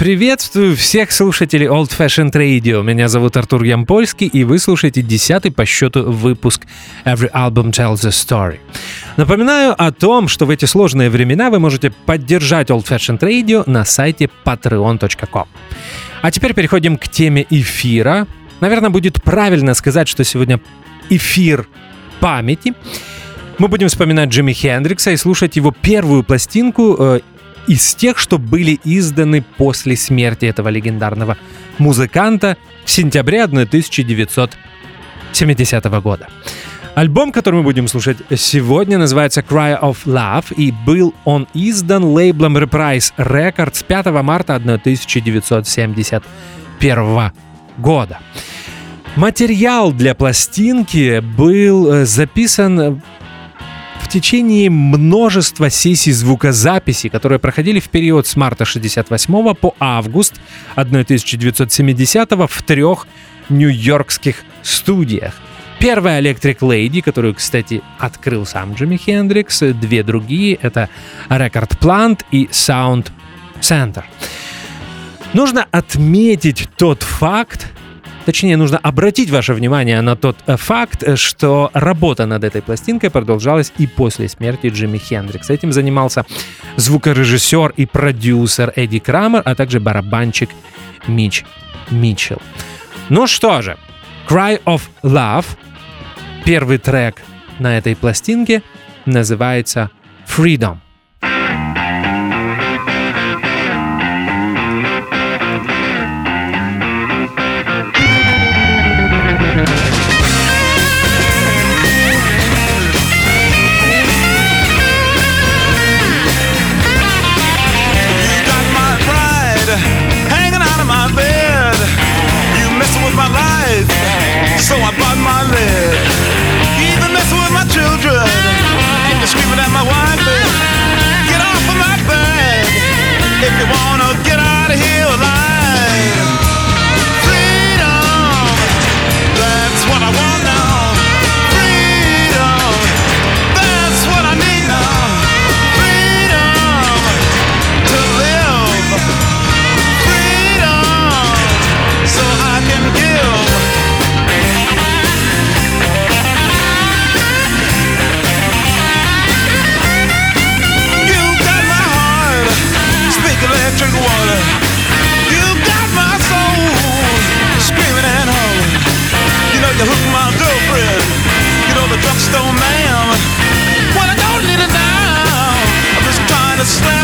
Приветствую всех слушателей Old Fashioned Radio. Меня зовут Артур Ямпольский, и вы слушаете десятый по счету выпуск Every Album Tells a Story. Напоминаю о том, что в эти сложные времена вы можете поддержать Old Fashioned Radio на сайте patreon.com. А теперь переходим к теме эфира. Наверное, будет правильно сказать, что сегодня эфир памяти. Мы будем вспоминать Джимми Хендрикса и слушать его первую пластинку э, из тех, что были изданы после смерти этого легендарного музыканта в сентябре 1970 года. Альбом, который мы будем слушать сегодня, называется Cry of Love, и был он издан лейблом Reprise Records 5 марта 1971 года. Материал для пластинки был э, записан течение множества сессий звукозаписи, которые проходили в период с марта 68 по август 1970 в трех нью-йоркских студиях. Первая Electric Lady, которую, кстати, открыл сам Джимми Хендрикс. Две другие — это Record Plant и Sound Center. Нужно отметить тот факт, Точнее, нужно обратить ваше внимание на тот э, факт, э, что работа над этой пластинкой продолжалась и после смерти Джимми Хендрикса. Этим занимался звукорежиссер и продюсер Эдди Крамер, а также барабанщик Мич Митчелл. Ну что же, Cry of Love, первый трек на этой пластинке, называется Freedom. the slam.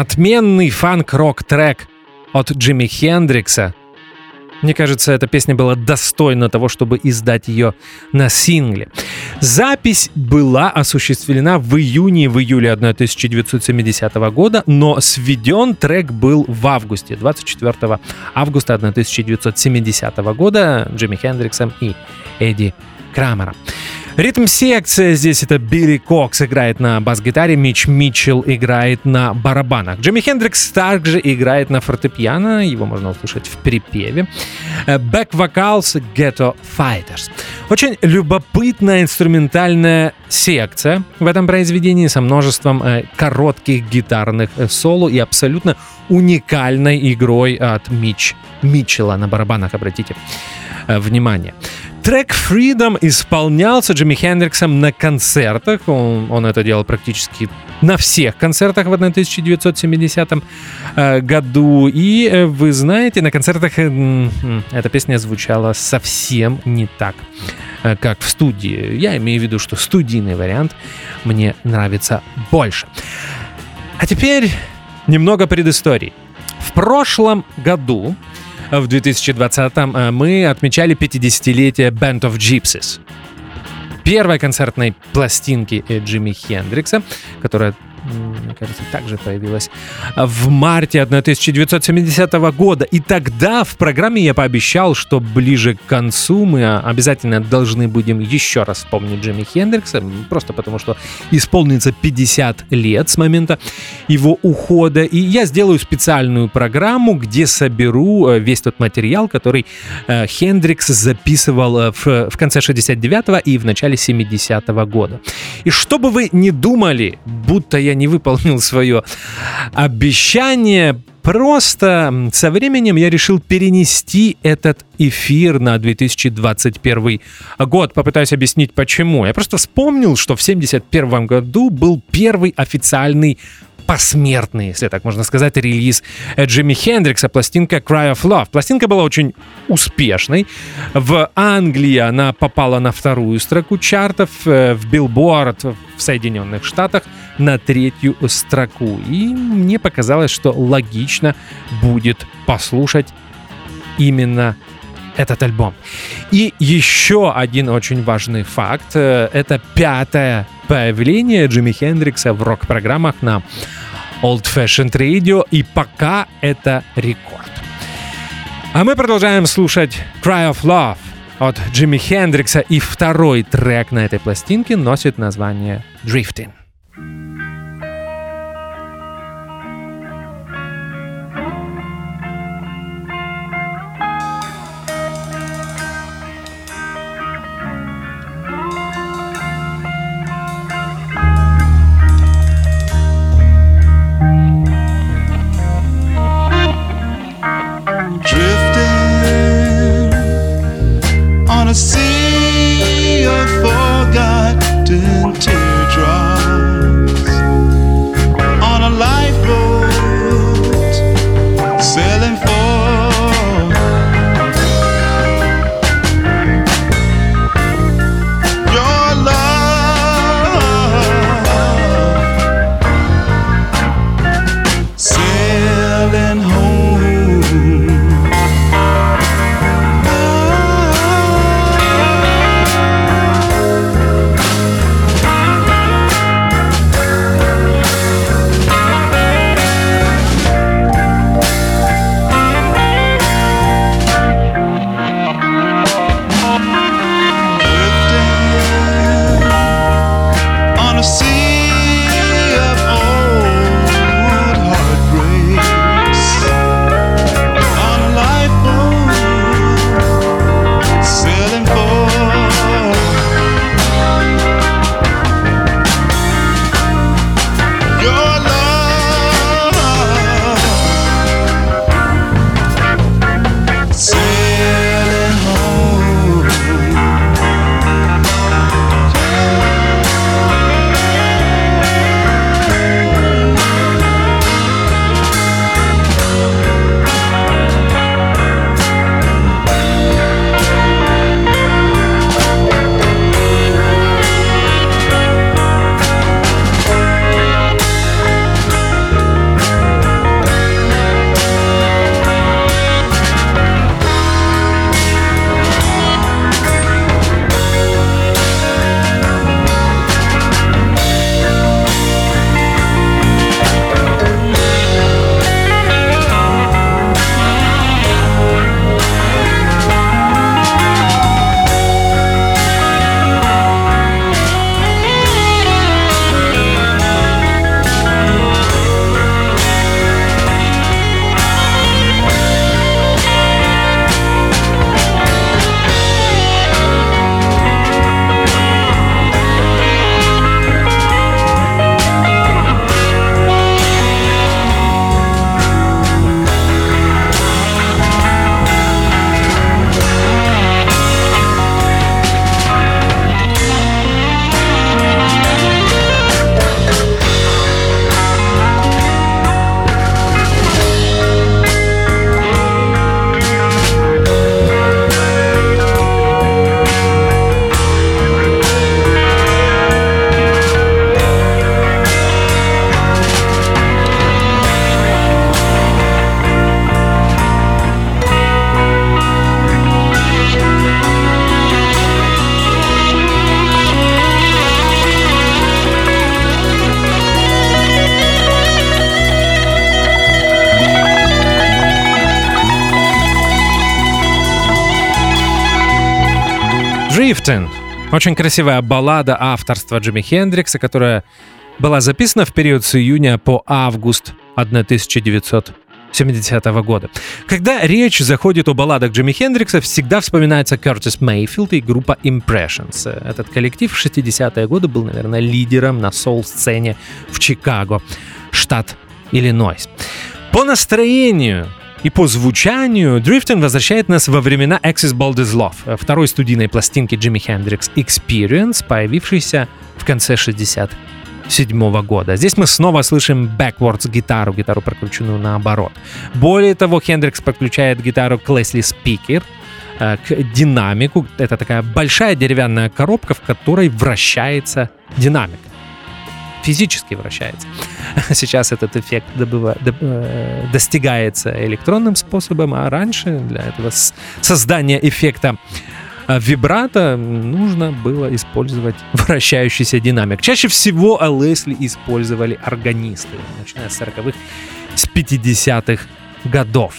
Отменный фанк-рок-трек от Джимми Хендрикса. Мне кажется, эта песня была достойна того, чтобы издать ее на сингле. Запись была осуществлена в июне в июле 1970 года, но сведен трек был в августе, 24 августа 1970 года Джимми Хендриксом и Эдди Крамером. Ритм-секция здесь это Билли Кокс играет на бас-гитаре, Мич Митчелл играет на барабанах. Джимми Хендрикс также играет на фортепиано, его можно услышать в припеве. Бэк-вокалс Ghetto Fighters. Очень любопытная инструментальная секция в этом произведении со множеством э, коротких гитарных э, соло и абсолютно уникальной игрой от Мич Митчелла на барабанах, обратите э, внимание. Трек Freedom исполнялся Джимми Хендриксом на концертах. Он, он это делал практически на всех концертах в 1970 э, году. И э, вы знаете, на концертах э, эта песня звучала совсем не так, как в студии. Я имею в виду, что студийный вариант мне нравится больше. А теперь немного предыстории. В прошлом году в 2020-м э, мы отмечали 50-летие Band of Gypsies. Первой концертной пластинки э, Джимми Хендрикса, которая кажется, также появилась в марте 1970 года. И тогда в программе я пообещал, что ближе к концу мы обязательно должны будем еще раз вспомнить Джимми Хендрикса, просто потому что исполнится 50 лет с момента его ухода. И я сделаю специальную программу, где соберу э, весь тот материал, который э, Хендрикс записывал э, в, конце 69-го и в начале 70-го года. И чтобы вы не думали, будто я не выполнил свое обещание. Просто со временем я решил перенести этот эфир на 2021 год. Попытаюсь объяснить почему. Я просто вспомнил, что в 1971 году был первый официальный посмертный, если так можно сказать, релиз Джимми Хендрикса, пластинка Cry of Love. Пластинка была очень успешной. В Англии она попала на вторую строку чартов, э, в Billboard в Соединенных Штатах на третью строку. И мне показалось, что логично будет послушать именно этот альбом. И еще один очень важный факт. Э, это пятое появление Джимми Хендрикса в рок-программах на Old Fashioned Radio. И пока это рекорд. А мы продолжаем слушать Cry of Love от Джимми Хендрикса. И второй трек на этой пластинке носит название Drifting. Очень красивая баллада авторства Джимми Хендрикса, которая была записана в период с июня по август 1970 года. Когда речь заходит о балладах Джимми Хендрикса, всегда вспоминается Кертис Мейфилд и группа Impressions. Этот коллектив в 60-е годы был, наверное, лидером на соул-сцене в Чикаго, штат Иллинойс. По настроению и по звучанию Drifting возвращает нас во времена Axis Bold as Love, второй студийной пластинки Джимми Хендрикс Experience, появившейся в конце 67 года. Здесь мы снова слышим backwards гитару, гитару прокрученную наоборот. Более того, Хендрикс подключает гитару к Лесли Спикер, к динамику. Это такая большая деревянная коробка, в которой вращается динамик физически вращается. Сейчас этот эффект добыва, до, э, достигается электронным способом, а раньше для этого создания эффекта э, вибрато нужно было использовать вращающийся динамик. Чаще всего Лесли использовали органисты, начиная с 40-х, с 50-х годов.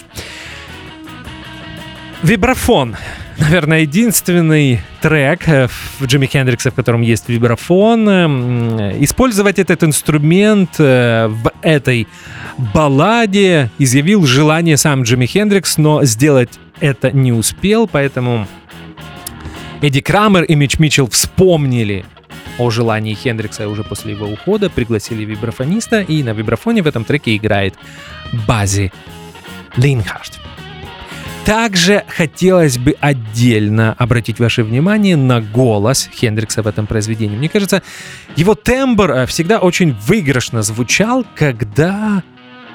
Вибрафон наверное, единственный трек э, в Джимми Хендрикса, в котором есть вибрафон. Эм, использовать этот инструмент э, в этой балладе изъявил желание сам Джимми Хендрикс, но сделать это не успел, поэтому Эдди Крамер и Мич Митчелл вспомнили о желании Хендрикса уже после его ухода, пригласили вибрафониста, и на вибрафоне в этом треке играет Бази Линхарт. Также хотелось бы отдельно обратить ваше внимание на голос Хендрикса в этом произведении. Мне кажется, его тембр э, всегда очень выигрышно звучал, когда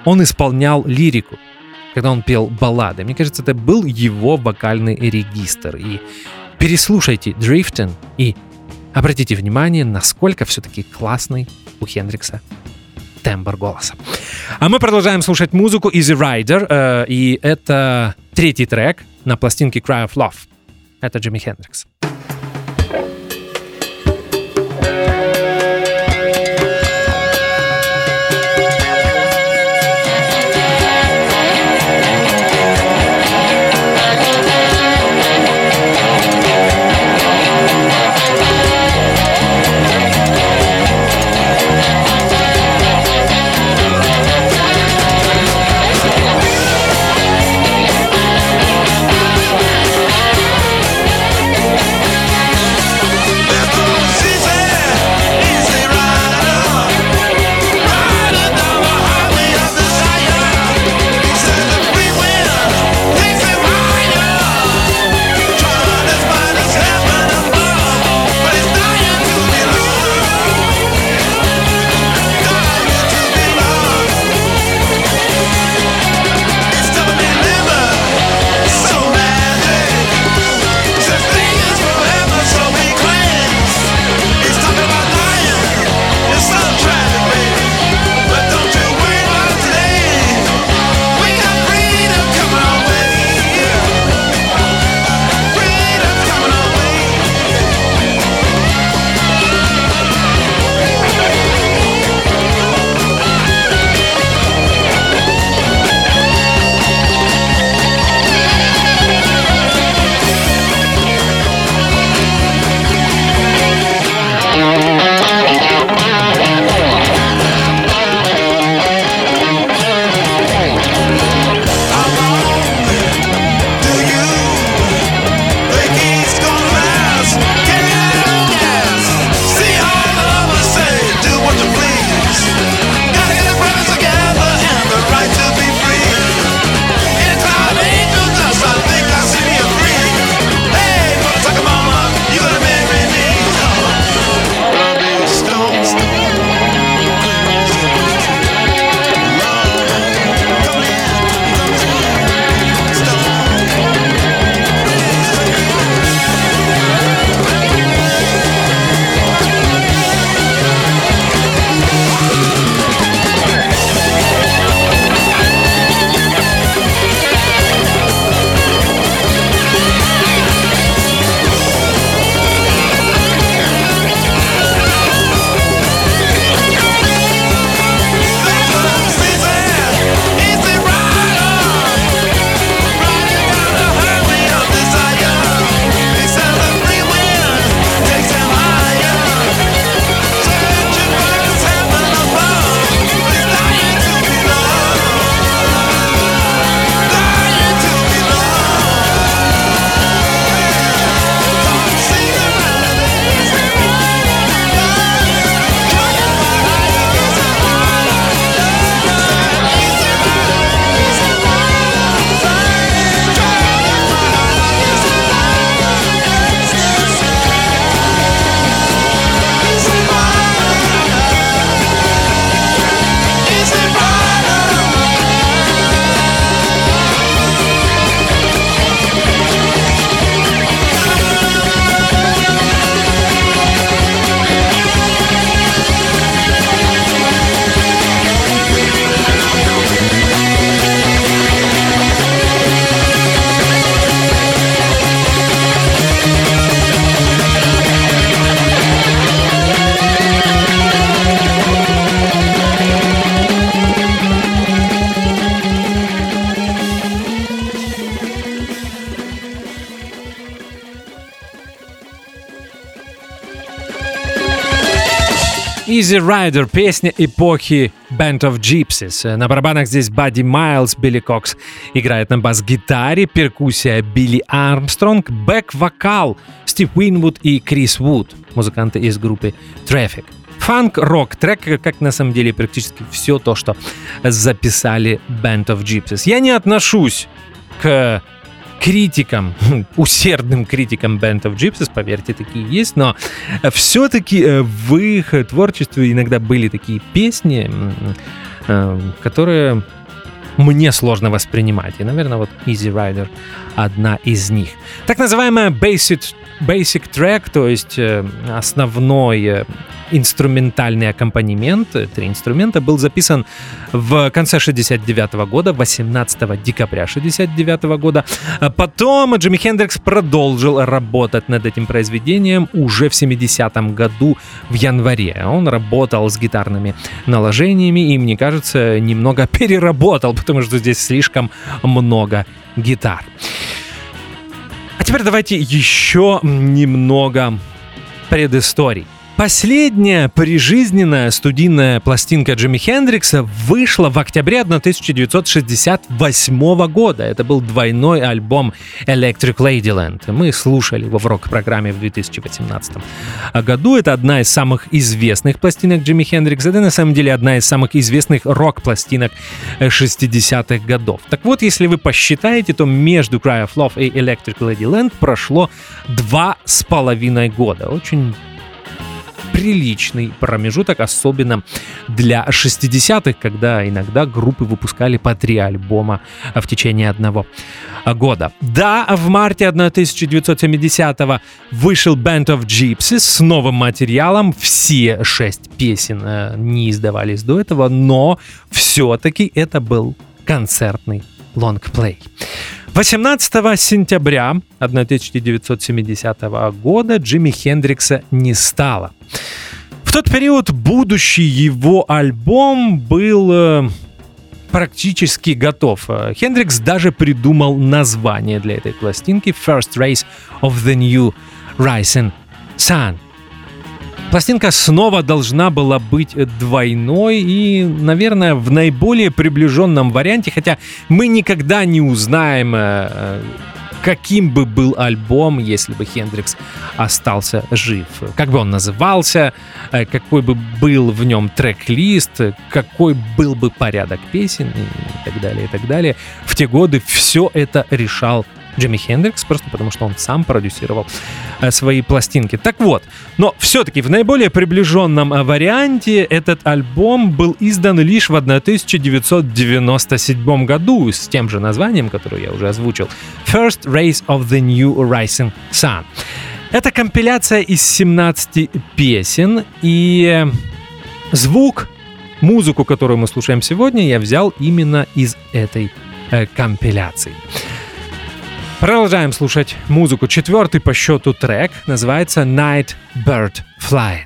он исполнял лирику, когда он пел баллады. Мне кажется, это был его вокальный регистр. И переслушайте Drifting и обратите внимание, насколько все-таки классный у Хендрикса тембр голоса. А мы продолжаем слушать музыку Easy Rider, э, и это третий трек на пластинке Cry of Love. Это Джимми Хендрикс. Easy Rider, песня эпохи Band of Gypsies. На барабанах здесь Бадди Майлз, Билли Кокс играет на бас-гитаре, перкуссия Билли Армстронг, бэк-вокал Стив Уинвуд и Крис Вуд, музыканты из группы Traffic. Фанк-рок трек, как на самом деле практически все то, что записали Band of Gypsies. Я не отношусь к критикам, усердным критикам Band of Gypsies, поверьте, такие есть, но все-таки э, в их творчестве иногда были такие песни, э, которые мне сложно воспринимать. И, наверное, вот Easy Rider одна из них. Так называемая Basic, basic Track, то есть э, основной инструментальный аккомпанемент, три инструмента, был записан в конце 69 года, 18 декабря 69 года. А потом Джимми Хендрикс продолжил работать над этим произведением уже в 70 году в январе. Он работал с гитарными наложениями и, мне кажется, немного переработал, потому что здесь слишком много гитар. А теперь давайте еще немного предыстории. Последняя прижизненная студийная пластинка Джимми Хендрикса вышла в октябре 1968 года. Это был двойной альбом Electric Ladyland. Мы слушали его в рок-программе в 2018 году. Это одна из самых известных пластинок Джимми Хендрикса. Это на самом деле одна из самых известных рок-пластинок 60-х годов. Так вот, если вы посчитаете, то между Cry of Love и Electric Ladyland прошло два с половиной года. Очень приличный промежуток, особенно для 60-х, когда иногда группы выпускали по три альбома в течение одного года. Да, в марте 1970-го вышел Band of Gypsies с новым материалом. Все шесть песен э, не издавались до этого, но все-таки это был концертный лонгплей. 18 сентября 1970 года Джимми Хендрикса не стало. В тот период будущий его альбом был э, практически готов. Хендрикс даже придумал название для этой пластинки First Race of the New Rising Sun. Пластинка снова должна была быть двойной и, наверное, в наиболее приближенном варианте, хотя мы никогда не узнаем, э, каким бы был альбом, если бы Хендрикс остался жив. Как бы он назывался, э, какой бы был в нем трек-лист, какой был бы порядок песен и так далее, и так далее. В те годы все это решал Джимми Хендрикс, просто потому что он сам продюсировал э, свои пластинки. Так вот, но все-таки в наиболее приближенном э, варианте этот альбом был издан лишь в 1997 году с тем же названием, которое я уже озвучил. First Race of the New Rising Sun. Это компиляция из 17 песен, и звук, музыку, которую мы слушаем сегодня, я взял именно из этой э, компиляции. Продолжаем слушать музыку. Четвертый по счету трек называется Night Bird Flying.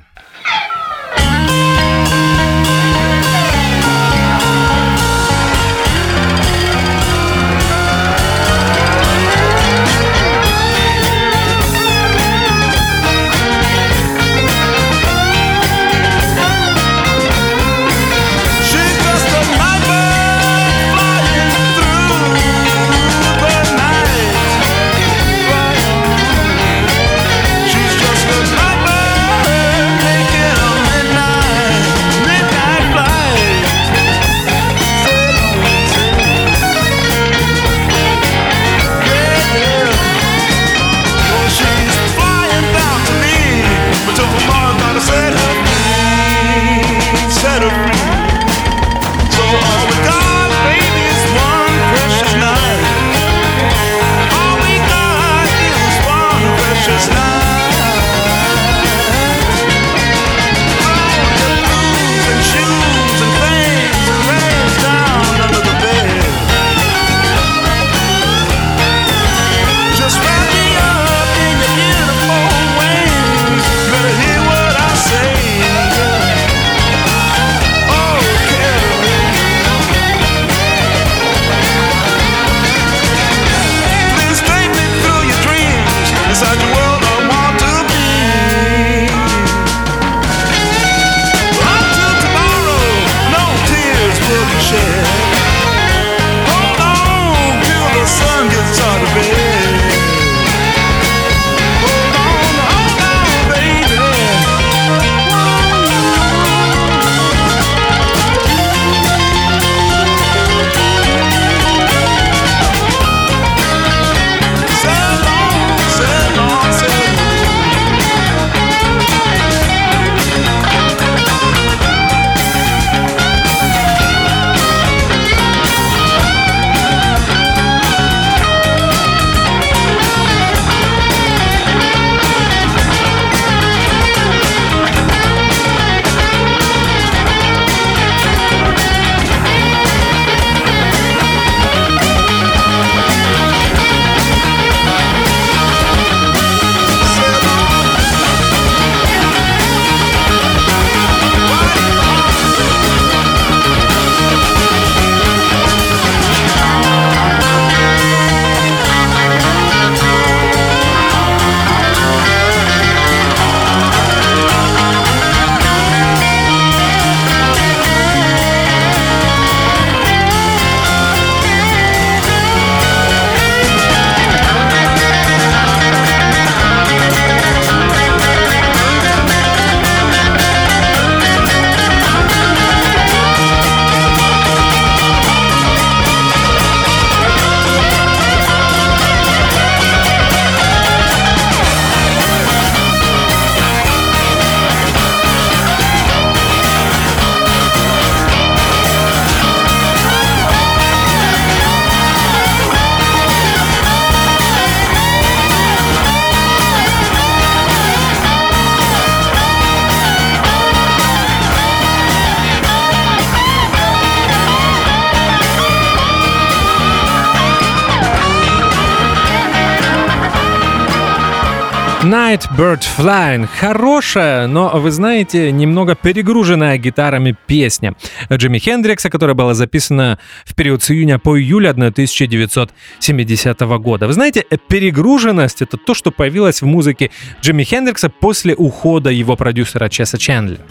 Bird Flying. Хорошая, но, вы знаете, немного перегруженная гитарами песня Джимми Хендрикса, которая была записана в период с июня по июль 1970 года. Вы знаете, перегруженность — это то, что появилось в музыке Джимми Хендрикса после ухода его продюсера Чеса Чендлера.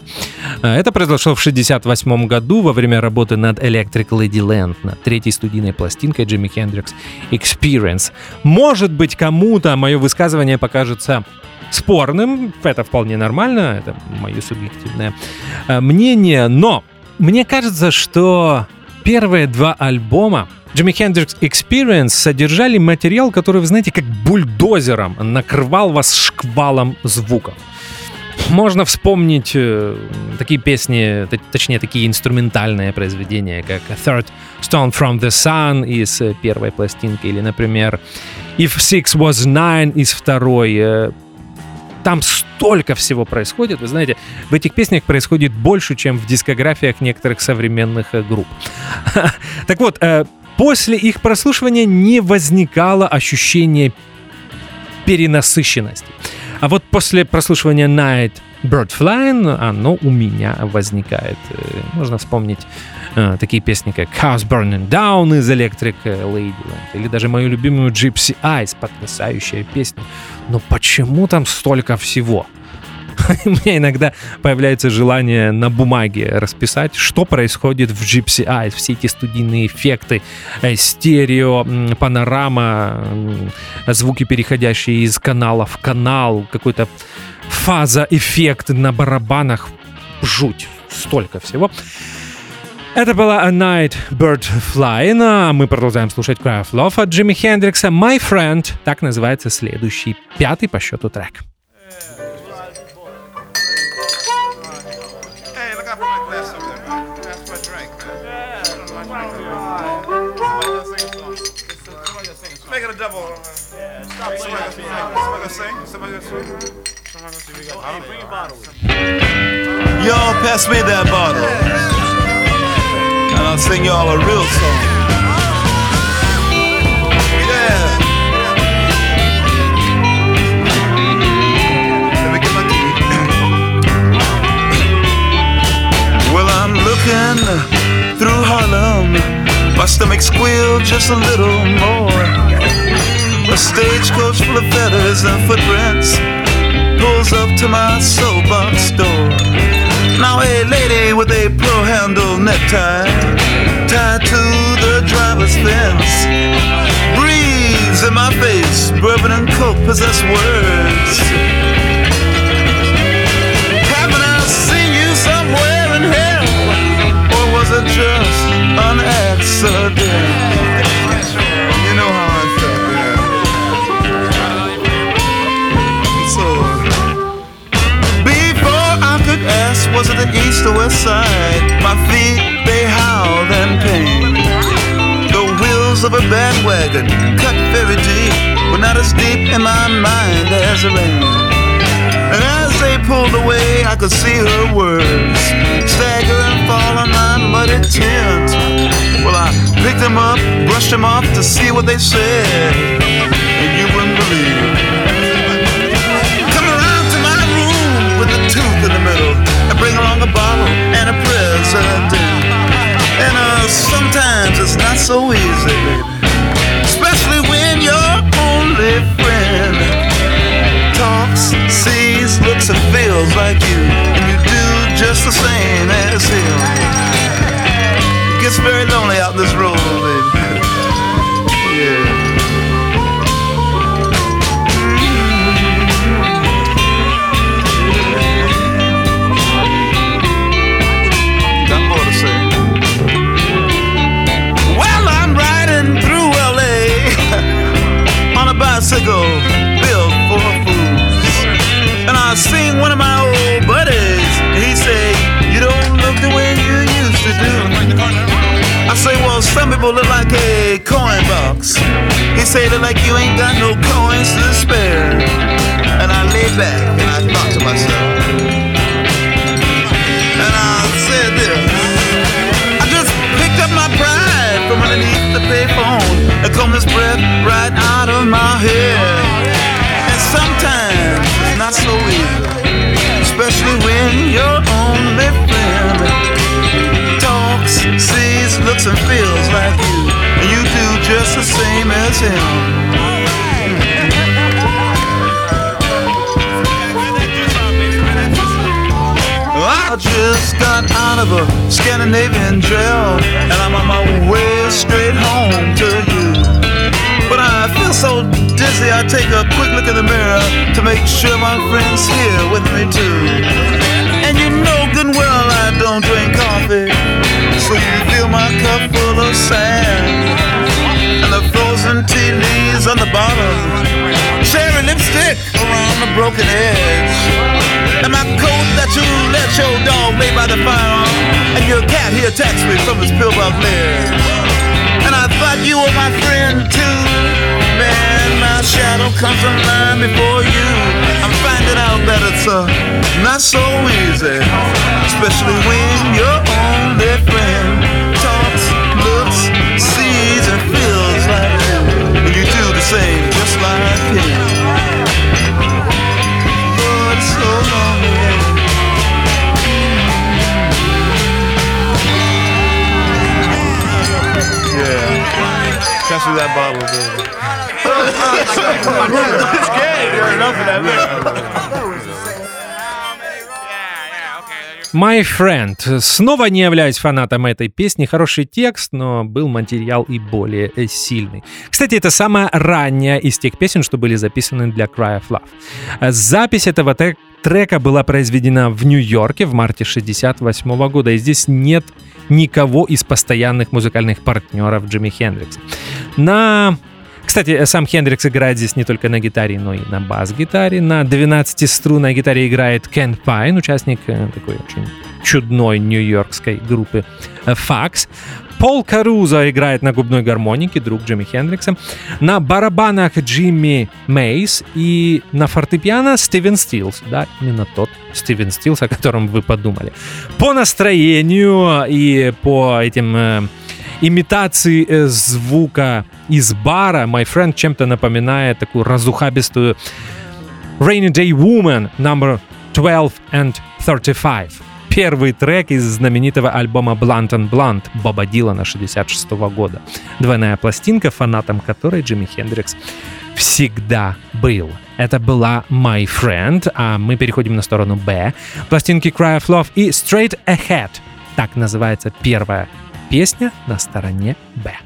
Это произошло в 1968 году во время работы над Electric Ladyland, над третьей студийной пластинкой Джимми Хендрикс Experience. Может быть, кому-то мое высказывание покажется спорным, это вполне нормально, это мое субъективное э, мнение, но мне кажется, что первые два альбома Jimi Hendrix Experience содержали материал, который, вы знаете, как бульдозером накрывал вас шквалом звуков. Можно вспомнить э, такие песни, точнее, такие инструментальные произведения, как Third Stone from the Sun из э, первой пластинки, или, например, If Six Was Nine из второй. Там столько всего происходит. Вы знаете, в этих песнях происходит больше, чем в дискографиях некоторых современных э, групп. Так вот, э, после их прослушивания не возникало ощущения перенасыщенности. А вот после прослушивания Night Bird Flying оно у меня возникает. Э, можно вспомнить э, такие песни, как House Burning Down из Electric Ladyland, или даже мою любимую Gypsy Eyes, потрясающая песня. Но почему там столько всего? У меня иногда появляется желание на бумаге расписать, что происходит в Gypsy Eyes. Все эти студийные эффекты, э, стерео, панорама, звуки, переходящие из канала в канал, какой-то фаза, эффект на барабанах. Жуть. Столько всего. Это была A Night Bird Flying, а мы продолжаем слушать Cry of Love от Джимми Хендрикса. My Friend, так называется следующий, пятый по счету трек. Y'all pass me that bottle. And I'll sing y'all a real song. Yeah. Well, I'm looking through Harlem. My stomach squealed just a little more. A stagecoach full of feathers and footprints pulls up to my soapbox door. Now a lady with a pearl-handled necktie tied to the driver's fence breathes in my face. Bourbon and coke possess words. Haven't I seen you somewhere in hell, or was it just an accident? Was it the east or west side? My feet they howled in pain. The wheels of a bandwagon cut very deep, but not as deep in my mind as the rain. And as they pulled away, I could see her words stagger and fall on my muddy tent. Well, I picked them up, brushed them off to see what they said, and you wouldn't believe. Come around to my room with a tooth in the middle, and bring along a bottle and a present. And uh, sometimes it's not so easy, baby, especially when your only friend talks, sees, looks, and feels like you, and you do just the same as him. It gets very lonely out this road, baby. Bicycle built for fools. And I seen one of my old buddies. He say, You don't look the way you used to do. I say, Well, some people look like a coin box. He say, Look like you ain't got no coins to spare. And I lay back and I thought to myself, the payphone combed this breath right out of my head. And sometimes it's not so easy, especially when your only friend talks, sees, looks, and feels like you, and you do just the same as him. I just got out of a Scandinavian jail, and I'm on my way straight home to you. But I feel so dizzy, I take a quick look in the mirror to make sure my friend's here with me too. And you know good and well I don't drink coffee, so you fill my cup full of sand. And the frozen tea leaves on the bottom, cherry lipstick around the broken edge. And my coat that you let your dog lay by the fire and your cat he attacks me from his pillbox ledge. And I thought you were my friend too. Man, my shadow comes alive before you. I'm finding out that it's uh, not so easy. Especially when your only friend talks, looks, sees, and feels like you. And you do the same just like him. It's so lonely. Yeah. Pass me that bottle, baby. it's good. Enough of that. My Friend. Снова не являюсь фанатом этой песни. Хороший текст, но был материал и более сильный. Кстати, это самая ранняя из тех песен, что были записаны для Cry of Love. Запись этого трек- трека была произведена в Нью-Йорке в марте 68 года, и здесь нет никого из постоянных музыкальных партнеров Джимми Хендрикса. На кстати, сам Хендрикс играет здесь не только на гитаре, но и на бас-гитаре. На 12-струнной гитаре играет Кен Пайн, участник э, такой очень чудной нью-йоркской группы э, Факс. Пол Карузо играет на губной гармонике, друг Джимми Хендрикса. На барабанах Джимми Мейс и на фортепиано Стивен Стилс. Да, именно тот Стивен Стилс, о котором вы подумали. По настроению и по этим э, имитации э, звука из бара My Friend чем-то напоминает такую разухабистую Rainy Day Woman number 12 and 35. Первый трек из знаменитого альбома Blunt and Blunt Боба Дилана 66 года. Двойная пластинка, фанатом которой Джимми Хендрикс всегда был. Это была My Friend, а мы переходим на сторону Б. Пластинки Cry of Love и Straight Ahead. Так называется первая песня на стороне Б.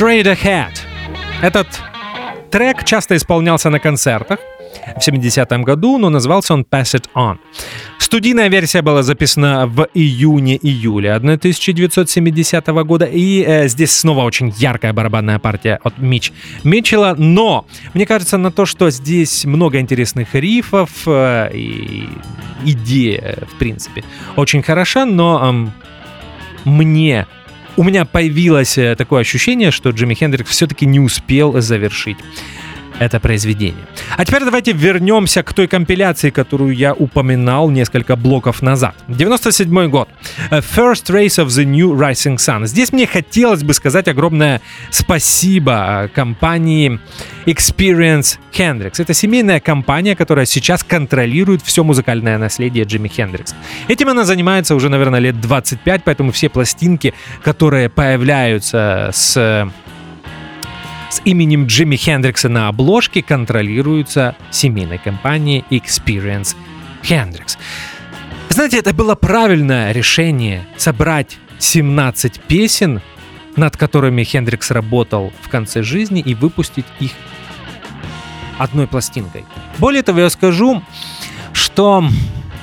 Straight Ahead. Этот трек часто исполнялся на концертах в 70-м году, но назывался он Pass It On. Студийная версия была записана в июне-июле 1970 года, и э, здесь снова очень яркая барабанная партия от Мич Митчелла, но мне кажется на то, что здесь много интересных рифов э, и идея, в принципе, очень хороша, но э, мне у меня появилось э, такое ощущение, что Джимми Хендрикс все-таки не успел завершить это произведение. А теперь давайте вернемся к той компиляции, которую я упоминал несколько блоков назад. 97 год. First Race of the New Rising Sun. Здесь мне хотелось бы сказать огромное спасибо э, компании Experience Hendrix. Это семейная компания, которая сейчас контролирует все музыкальное наследие Джимми Хендрикс. Этим она занимается уже, наверное, лет 25, поэтому все пластинки, которые появляются с с именем Джимми Хендрикса на обложке контролируются семейной компанией Experience Hendrix. Знаете, это было правильное решение собрать 17 песен, над которыми Хендрикс работал в конце жизни, и выпустить их одной пластинкой. Более того, я скажу, что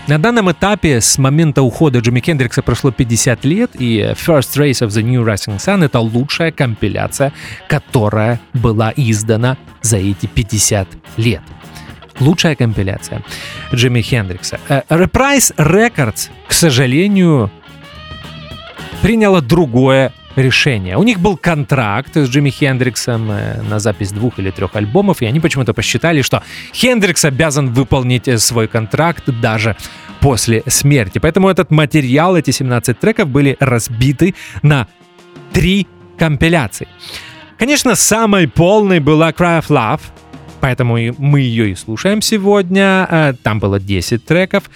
на данном этапе с момента ухода Джимми Хендрикса прошло 50 лет, и First Race of the New Rising Sun — это лучшая компиляция, которая была издана за эти 50 лет. Лучшая компиляция Джимми Хендрикса. Э, Reprise Records, к сожалению, приняла другое решение. У них был контракт с Джимми Хендриксом э, на запись двух или трех альбомов, и они почему-то посчитали, что Хендрикс обязан выполнить э, свой контракт даже после смерти. Поэтому этот материал, эти 17 треков были разбиты на три компиляции. Конечно, самой полной была Cry of Love, поэтому мы ее и слушаем сегодня. Э, там было 10 треков.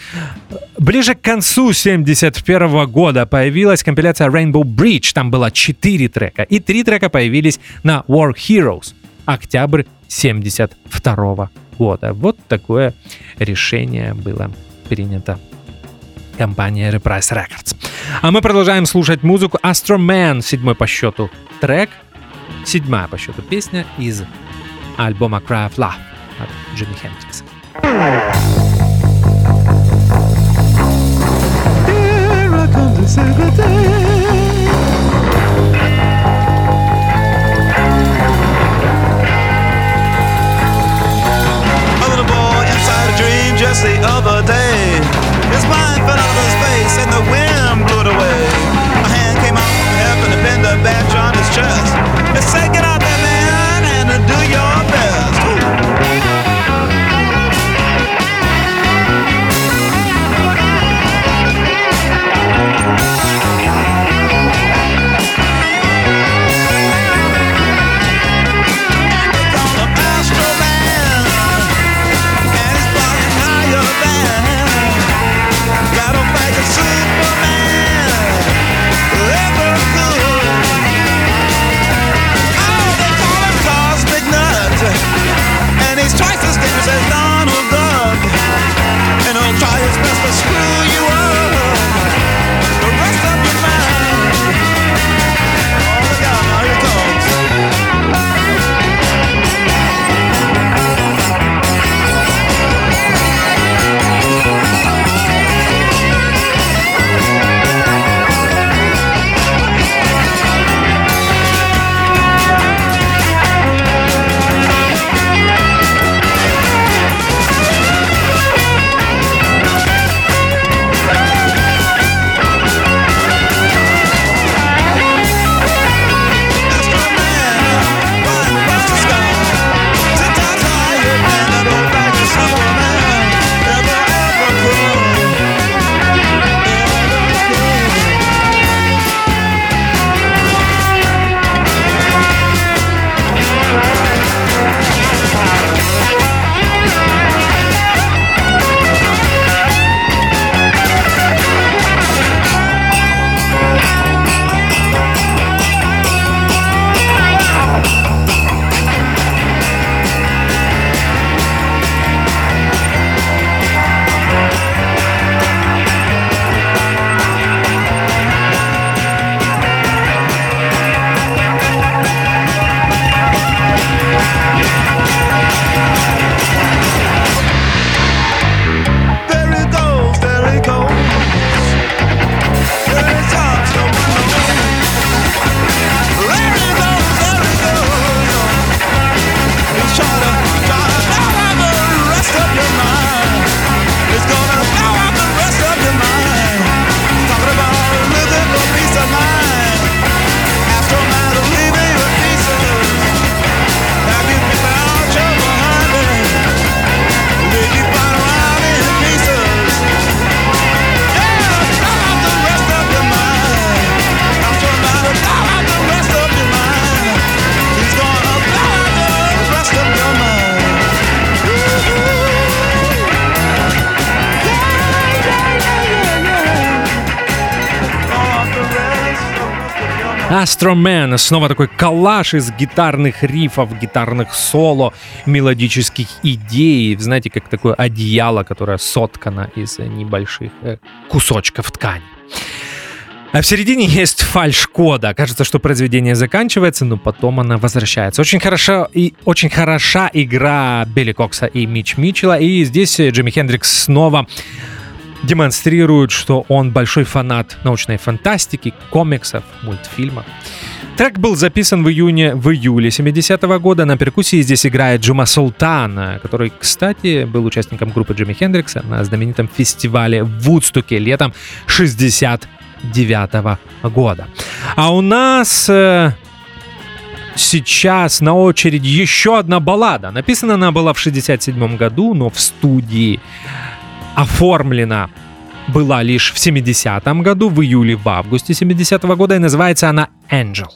Ближе к концу 71 года появилась компиляция Rainbow Bridge, там было 4 трека, и 3 трека появились на War Heroes, октябрь 72 года. Вот такое решение было принято компания Reprise Records. А мы продолжаем слушать музыку Astro Man, седьмой по счету трек, седьмая по счету песня из альбома Cry of Love от Джимми Хендрикса. just Астромен. Снова такой коллаж из гитарных рифов, гитарных соло, мелодических идей. Знаете, как такое одеяло, которое соткано из небольших э, кусочков ткани. А в середине есть фальш-кода. Кажется, что произведение заканчивается, но потом она возвращается. Очень хорошо и очень хороша игра Билли Кокса и Мич Митчелла. И здесь Джимми Хендрикс снова демонстрирует, что он большой фанат научной фантастики, комиксов, мультфильмов. Трек был записан в июне, в июле 70-го года. На перкуссии здесь играет Джума Султан, который, кстати, был участником группы Джимми Хендрикса на знаменитом фестивале в Вудстоке летом 69 -го года. А у нас э, сейчас на очереди еще одна баллада. Написана она была в 67 году, но в студии оформлена была лишь в 70-м году, в июле, в августе 70-го года, и называется она «Angel».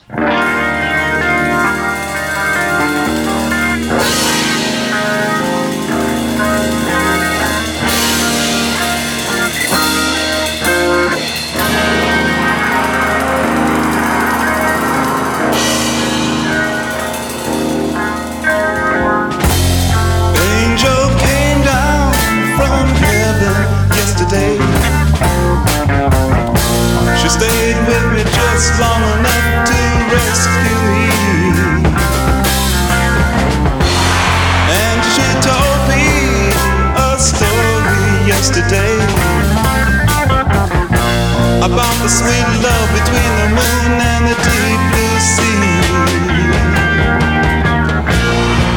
About the sweet love between the moon and the deep blue sea.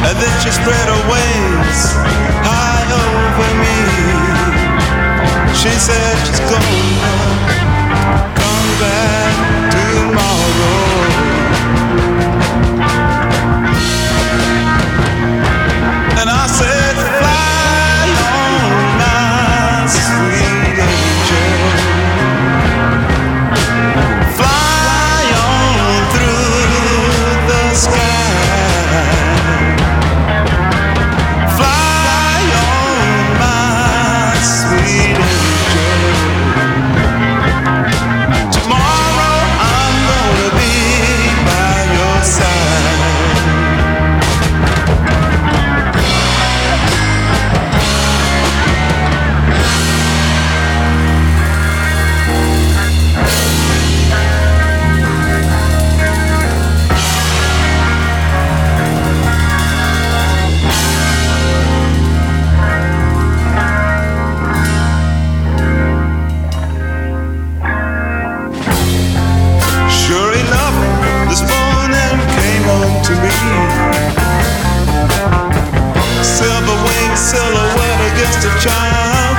And then she spread her wings high over me. She said she's gonna come back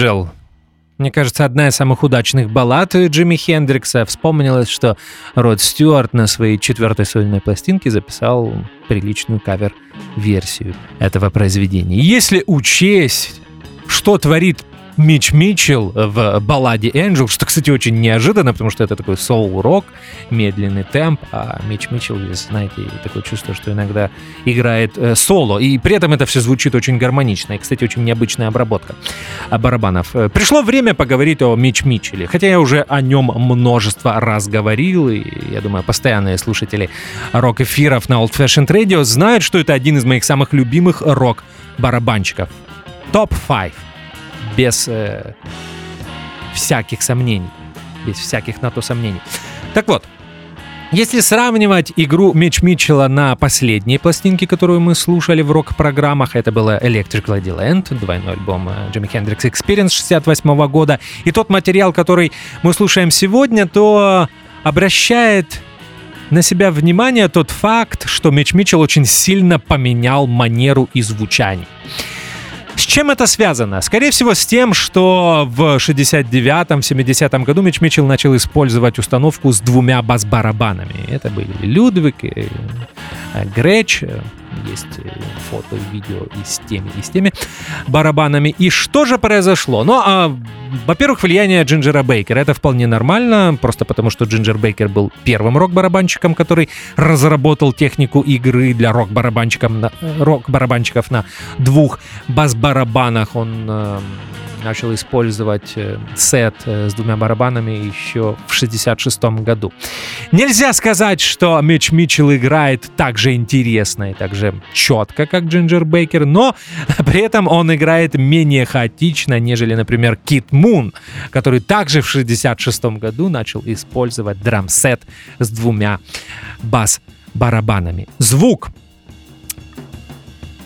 Angel. Мне кажется, одна из самых удачных баллад Джимми Хендрикса. Вспомнилось, что Род Стюарт на своей четвертой сольной пластинке записал приличную кавер-версию этого произведения. Если учесть, что творит Мич Митчелл в балладе Angel, что, кстати, очень неожиданно, потому что это такой соул-рок, медленный темп, а Мич Митчелл, знаете, такое чувство, что иногда играет э, соло, и при этом это все звучит очень гармонично, и, кстати, очень необычная обработка барабанов. Э, пришло время поговорить о Мич Митчелле, хотя я уже о нем множество раз говорил, и, я думаю, постоянные слушатели рок-эфиров на Old Fashioned Radio знают, что это один из моих самых любимых рок-барабанщиков. Топ-5 без э, всяких сомнений. Без всяких на то сомнений. Так вот, если сравнивать игру Меч Митчелла на последней пластинке, которую мы слушали в рок-программах, это было Electric Ladyland, двойной альбом Джимми Хендрикс Experience 68 года, и тот материал, который мы слушаем сегодня, то обращает на себя внимание тот факт, что Меч Митчелл очень сильно поменял манеру и звучание. С чем это связано? Скорее всего, с тем, что в 69-м, 70-м году Мич Митчелл начал использовать установку с двумя бас-барабанами. Это были Людвиг и э, Греч, есть э, фото видео и с теми, и с теми барабанами. И что же произошло? Ну, а, во-первых, влияние Джинджера Бейкера. Это вполне нормально, просто потому что Джинджер Бейкер был первым рок-барабанщиком, который разработал технику игры для рок-барабанщиков на, рок-барабанщиков на двух бас-барабанах. Он э, начал использовать э, сет э, с двумя барабанами еще в 66 году. Нельзя сказать, что Митч Митчелл играет так же интересно и так же четко, как Джинджер Бейкер, но при этом он играет менее хаотично, нежели, например, Кит Мун, который также в 66 году начал использовать драм-сет с двумя бас-барабанами. Звук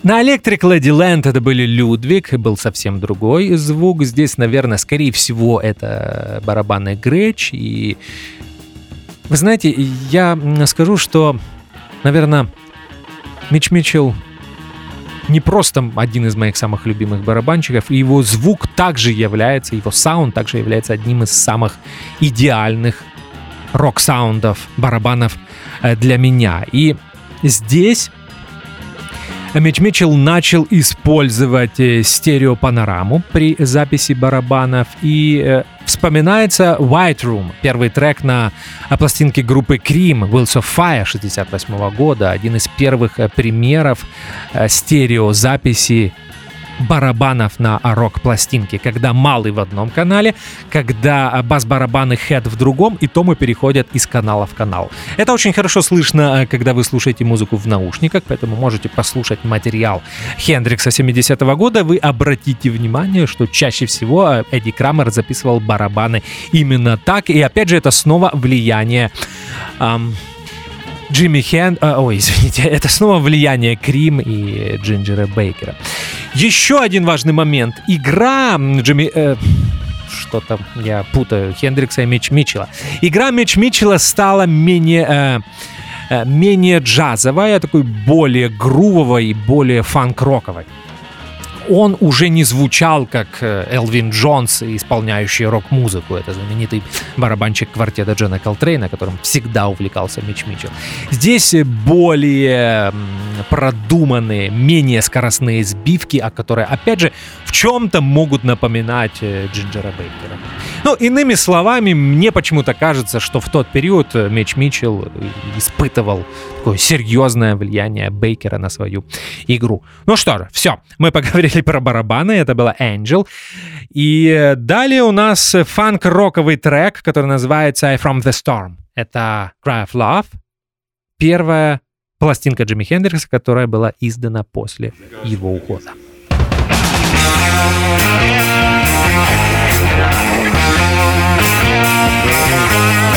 на Electric Ladyland это были Людвиг, был совсем другой звук. Здесь, наверное, скорее всего, это барабанный греч. И вы знаете, я скажу, что, наверное, Мич Митчелл не просто один из моих самых любимых барабанщиков, и его звук также является, его саунд также является одним из самых идеальных рок-саундов, барабанов э, для меня. И здесь Мич Митчелл начал использовать э, стереопанораму при записи барабанов. И э, вспоминается White Room, первый трек на пластинке группы Cream, Wheels of Fire 68 года, один из первых э, примеров стереозаписи барабанов на рок-пластинке, когда малый в одном канале, когда бас-барабаны head в другом, и то мы переходят из канала в канал. Это очень хорошо слышно, э, когда вы слушаете музыку в наушниках, поэтому можете послушать материал Хендрикса 70-го года, вы обратите внимание, что чаще всего э, Эдди Крамер записывал барабаны именно так, и опять же это снова влияние эм, Джимми Хен... Э, ой, извините, это снова влияние Крим и Джинджера Бейкера. Еще один важный момент. Игра Джимми... Э, что там, я путаю, Хендрикса и Мич Митчелла. Игра Мич Митчелла стала менее... Э, э, менее джазовая, такой более грувовой, более фанк-роковой он уже не звучал как э, Элвин Джонс, исполняющий рок-музыку. Это знаменитый барабанщик квартета Джона Колтрейна, которым всегда увлекался Мич Митчелл. Здесь более продуманные, менее скоростные сбивки, о которые, опять же, чем-то могут напоминать э, Джинджера Бейкера. Ну, иными словами, мне почему-то кажется, что в тот период э, Мич Митчелл испытывал такое серьезное влияние Бейкера на свою игру. Ну что же, все, мы поговорили про барабаны, это была Angel. И далее у нас фанк-роковый трек, который называется I From The Storm. Это Cry of Love, первая пластинка Джимми Хендрикса, которая была издана после его ухода. Thank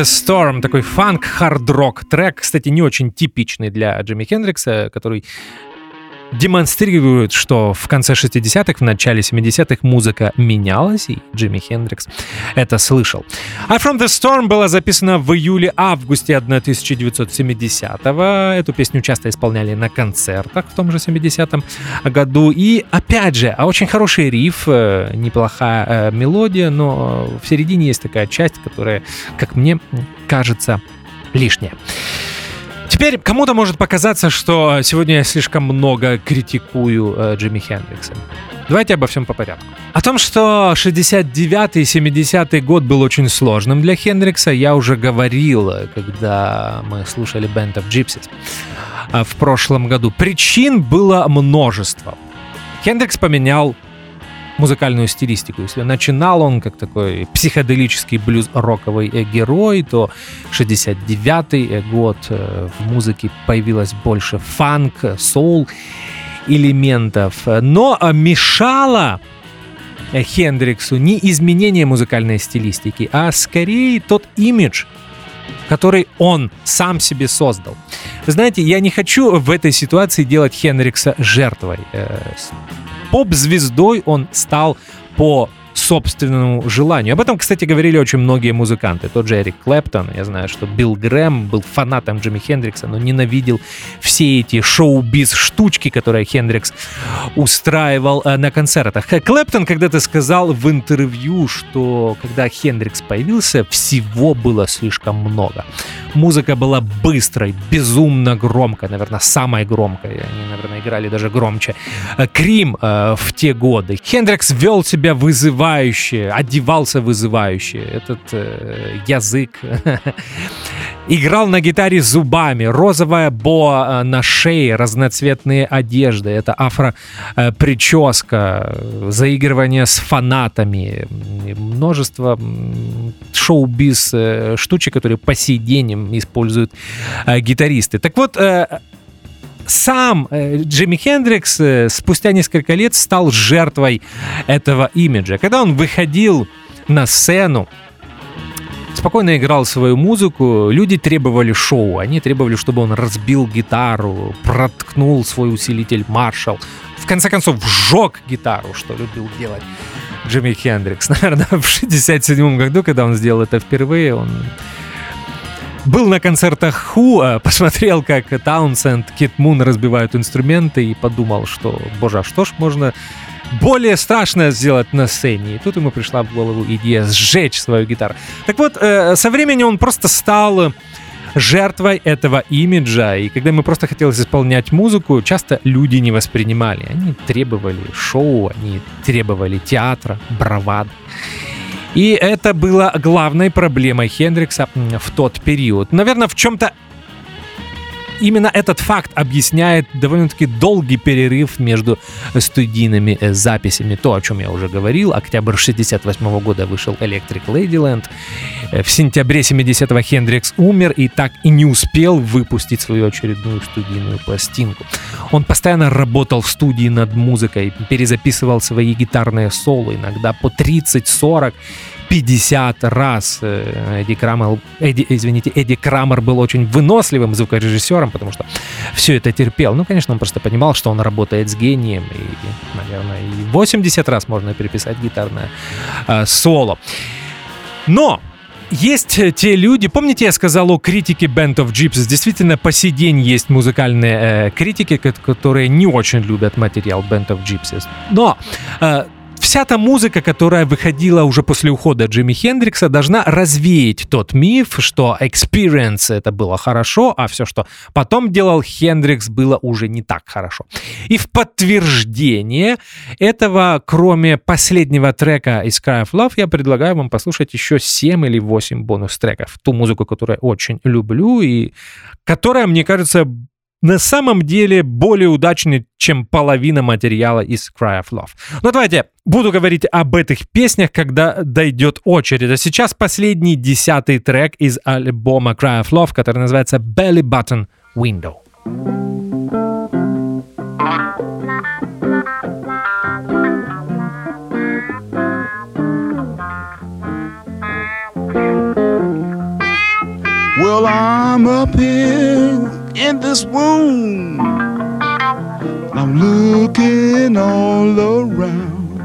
the Storm, такой фанк, хард-рок трек, кстати, не очень типичный для Джимми Хендрикса, который демонстрирует, что в конце 60-х, в начале 70-х музыка менялась, и Джимми Хендрикс это слышал. А From the Storm была записана в июле-августе 1970-го. Эту песню часто исполняли на концертах в том же 70-м году. И, опять же, а очень хороший риф, э, неплохая э, мелодия, но в середине есть такая часть, которая, как мне кажется, лишняя. Теперь кому-то может показаться, что сегодня я слишком много критикую э, Джимми Хендрикса. Давайте обо всем по порядку. О том, что 69-й и 70-й год был очень сложным для Хендрикса, я уже говорил, когда мы слушали Band of Gypsies э, в прошлом году. Причин было множество. Хендрикс поменял музыкальную стилистику. Если начинал он как такой психоделический блюз-роковый э, герой, то 69-й э, год э, в музыке появилось больше фанк, соул элементов. Но мешало Хендриксу не изменение музыкальной стилистики, а скорее тот имидж, который он сам себе создал. Вы знаете, я не хочу в этой ситуации делать Хендрикса жертвой поп-звездой он стал по собственному желанию. Об этом, кстати, говорили очень многие музыканты. Тот же Эрик Клэптон, я знаю, что Билл Грэм был фанатом Джимми Хендрикса, но ненавидел все эти шоу-биз-штучки, которые Хендрикс устраивал э, на концертах. Клэптон когда-то сказал в интервью, что когда Хендрикс появился, всего было слишком много. Музыка была быстрой, безумно громкой, наверное, самой громкой. Они, наверное, играли даже громче. Э, Крим э, в те годы. Хендрикс вел себя вызывающе, одевался вызывающе. Этот э, язык. Играл на гитаре зубами, розовая боа э, на шее, разноцветные одежды. Это афро-прическа, заигрывание с фанатами, множество шоу-биз штучек, которые по сей день используют э, гитаристы. Так вот, э, сам э, Джимми Хендрикс э, спустя несколько лет стал жертвой этого имиджа. Когда он выходил на сцену, спокойно играл свою музыку, люди требовали шоу, они требовали, чтобы он разбил гитару, проткнул свой усилитель Маршалл, в конце концов, сжег гитару, что любил делать Джимми Хендрикс. Наверное, в 67 году, когда он сделал это впервые, он был на концертах Ху, а посмотрел, как Таунсенд, Кит Мун разбивают инструменты и подумал, что, боже, а что ж можно более страшное сделать на сцене. И тут ему пришла в голову идея сжечь свою гитару. Так вот, э, со временем он просто стал жертвой этого имиджа. И когда ему просто хотелось исполнять музыку, часто люди не воспринимали. Они требовали шоу, они требовали театра, бравады. И это было главной проблемой Хендрикса в тот период. Наверное, в чем-то именно этот факт объясняет довольно-таки долгий перерыв между студийными э, записями. То, о чем я уже говорил, октябрь 68 года вышел Electric Ladyland. Э, в сентябре 70-го Хендрикс умер и так и не успел выпустить свою очередную студийную пластинку. Он постоянно работал в студии над музыкой, перезаписывал свои гитарные соло, иногда по 30-40 50 раз э, Эдди Крамер, Эдди, извините, Эдди Крамер был очень выносливым звукорежиссером, потому что все это терпел. Ну, конечно, он просто понимал, что он работает с гением, и, наверное, и 80 раз можно переписать гитарное э, соло. Но есть те люди, помните, я сказал о критике Band of Gypsies? Действительно, по сей день есть музыкальные э, критики, которые не очень любят материал Band of Gypsies. Но э, вся та музыка, которая выходила уже после ухода Джимми Хендрикса, должна развеять тот миф, что experience это было хорошо, а все, что потом делал Хендрикс, было уже не так хорошо. И в подтверждение этого, кроме последнего трека из Cry of Love, я предлагаю вам послушать еще 7 или 8 бонус-треков. Ту музыку, которую я очень люблю и которая, мне кажется, на самом деле более удачный, чем половина материала из Cry of Love. Но давайте буду говорить об этих песнях, когда дойдет очередь. А сейчас последний десятый трек из альбома Cry of Love, который называется Belly Button Window. Well, I'm up here in this room. I'm looking all around.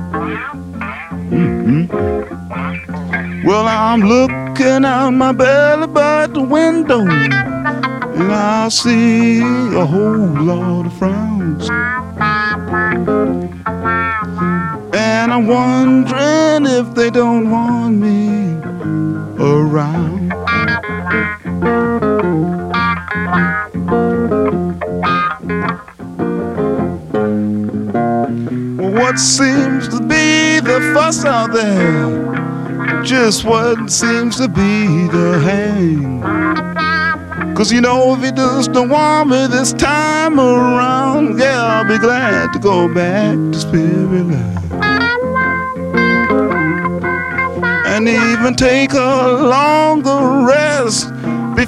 Mm-hmm. Well, I'm looking out my belly by the window, and I see a whole lot of frowns. And I'm wondering if they don't want me around. What seems to be the fuss out there, just what seems to be the hang. Cause you know, if he does not want me this time around, yeah, I'll be glad to go back to Spirit Land. And even take a longer rest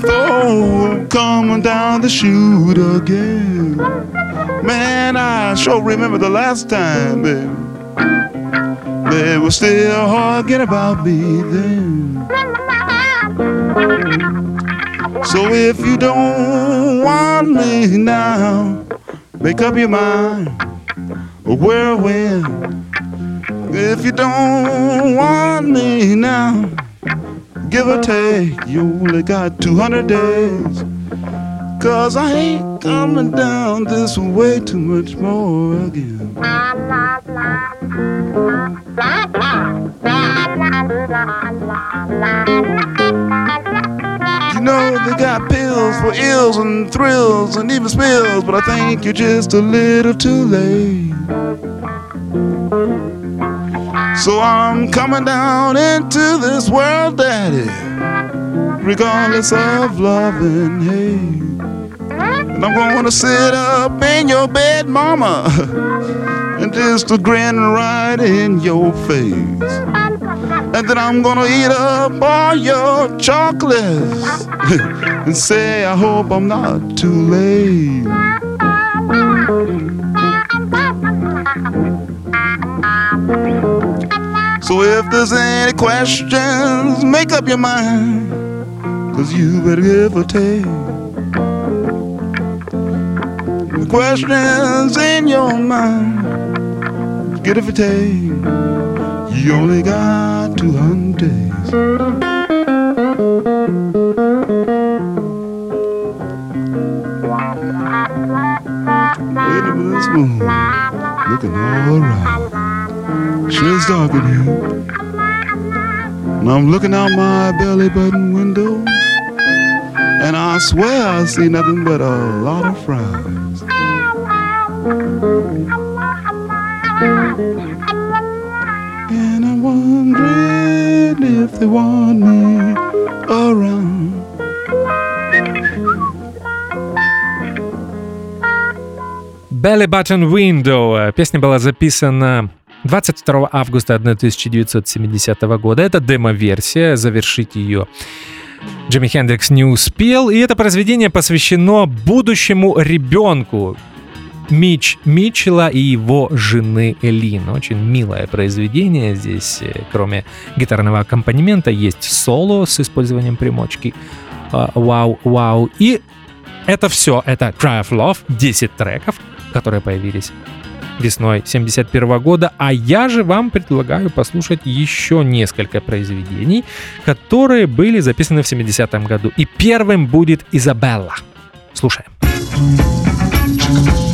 before coming down the chute again. Man, I sure remember the last time, baby. They were still arguing about me then. So if you don't want me now, make up your mind where or when. If you don't want me now, give or take, you only got 200 days. Cause I ain't coming down this way too much more again. You know they got pills for ills and thrills and even spills, but I think you're just a little too late. So I'm coming down into this world, Daddy, regardless of love and hate. And I'm gonna sit up in your bed, Mama, and just a grin right in your face. And then I'm gonna eat up all your chocolates and say, I hope I'm not too late. If there's any questions, make up your mind. Cause you better give or take. The questions in your mind, get if or take. You only got 200 days. Looking all right. Sure here. And I'm looking out my belly button window. And I swear I see nothing but a lot of frowns. And I'm wondering if they want me around. Belly Button Window. Песня была записана 22 августа 1970 года. Это демо-версия, завершить ее Джимми Хендрикс не успел, и это произведение посвящено будущему ребенку Мич Митчелла и его жены Элин. Очень милое произведение. Здесь, э, кроме гитарного аккомпанемента, есть соло с использованием примочки. А, вау, вау. И это все. Это Cry of Love, 10 треков, которые появились весной 71 года, а я же вам предлагаю послушать еще несколько произведений, которые были записаны в 70 году. И первым будет Изабелла. Слушаем. You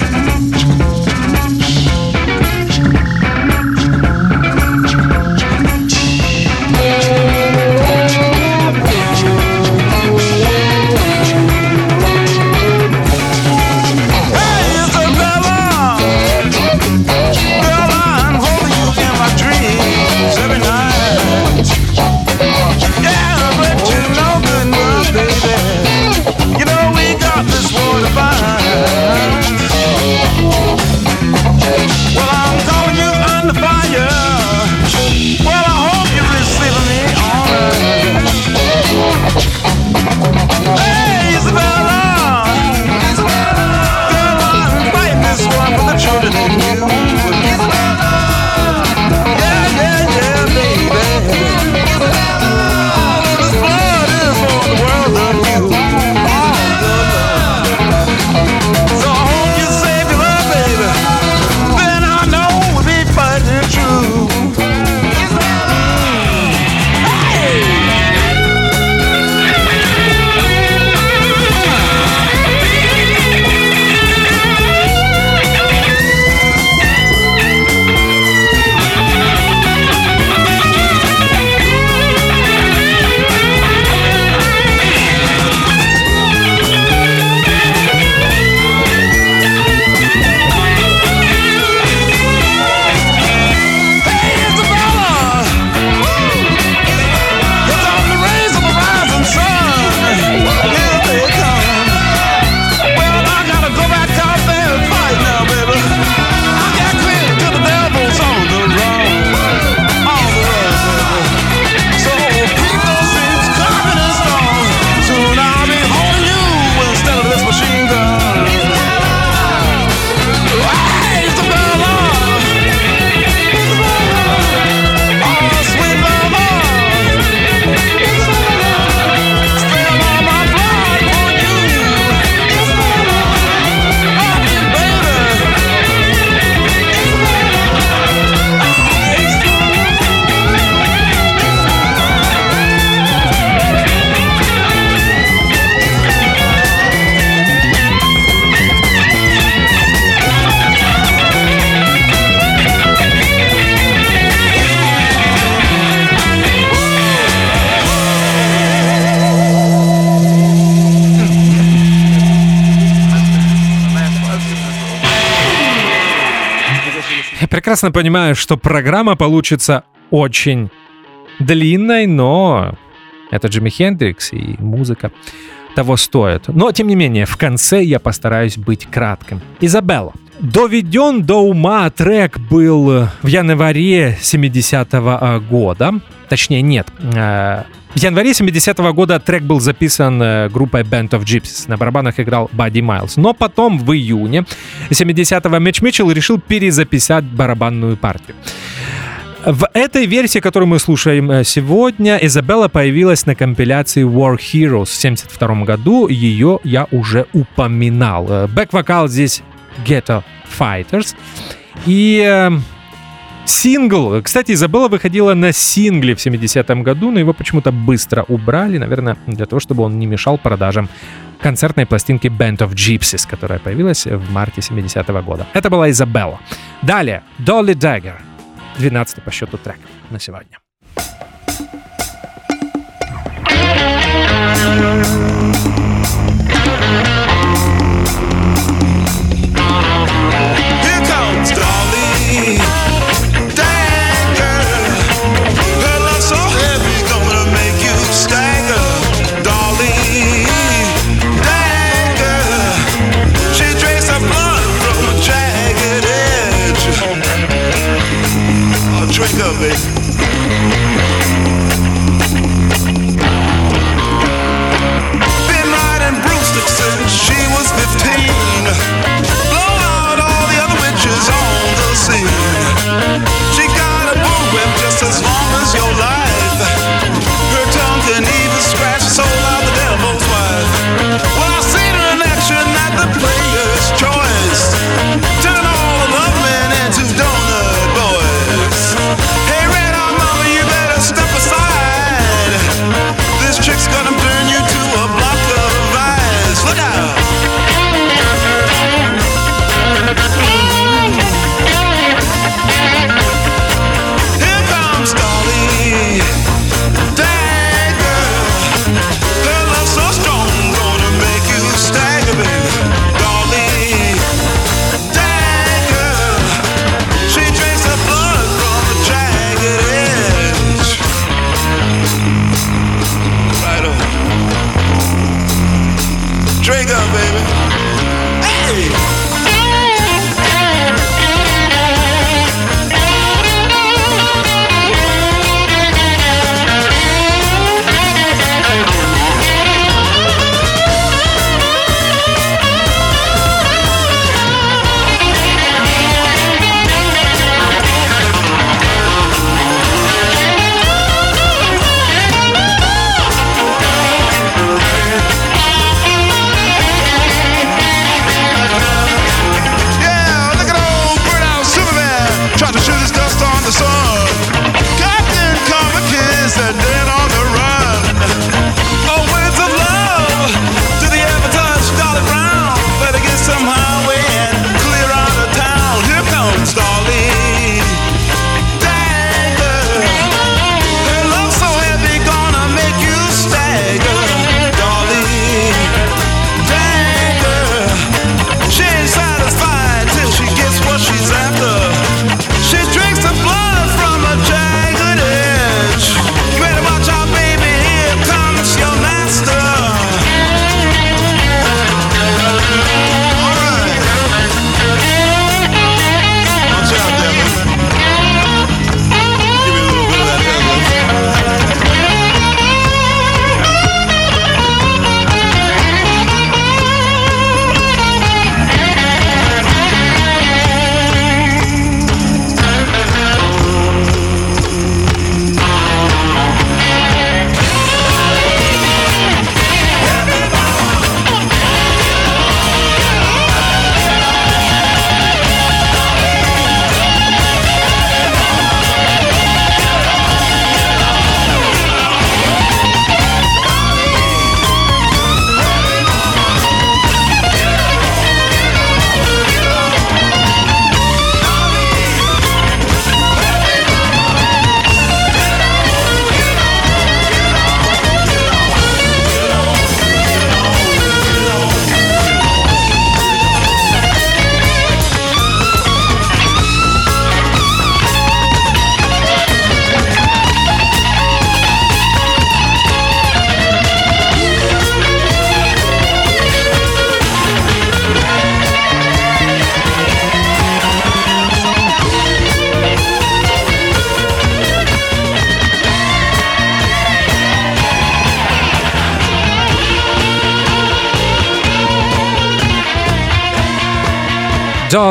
прекрасно понимаю, что программа получится очень длинной, но это Джимми Хендрикс и музыка того стоит. Но, тем не менее, в конце я постараюсь быть кратким. Изабелла. Доведен до ума трек был в январе 70-го года. Точнее, нет. В январе 70-го года трек был записан э, группой Band of Gypsies. На барабанах играл Бадди Майлз. Но потом, в июне 70-го, Митч Митчелл решил перезаписать барабанную партию. В этой версии, которую мы слушаем э, сегодня, Изабелла появилась на компиляции War Heroes в 1972 году. Ее я уже упоминал. Э, Бэк-вокал здесь Ghetto Fighters. И сингл, кстати, Изабелла выходила на сингле в 70-м году, но его почему-то быстро убрали, наверное, для того, чтобы он не мешал продажам концертной пластинки Band of Gypsies, которая появилась в марте 70-го года. Это была Изабелла. Далее, Dolly Dagger. 12 по счету трек на сегодня.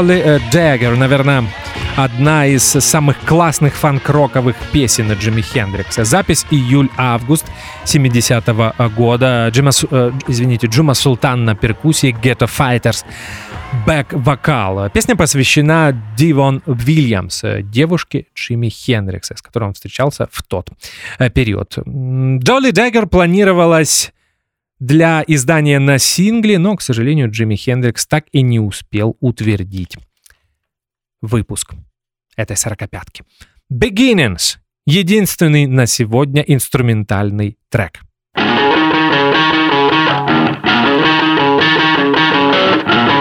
Dolly Dagger, наверное, одна из самых классных фанк-роковых песен Джимми Хендрикса. Запись июль-август 70-го года. Джима, э, извините, Джума Султан на перкуссии, Ghetto Fighters, бэк-вокал. Песня посвящена Дивон Уильямс, девушке Джимми Хендрикса, с которой он встречался в тот э, период. Долли Даггер планировалась для издания на сингле, но, к сожалению, Джимми Хендрикс так и не успел утвердить выпуск этой сорокопятки. Beginnings — единственный на сегодня инструментальный трек. Thank you.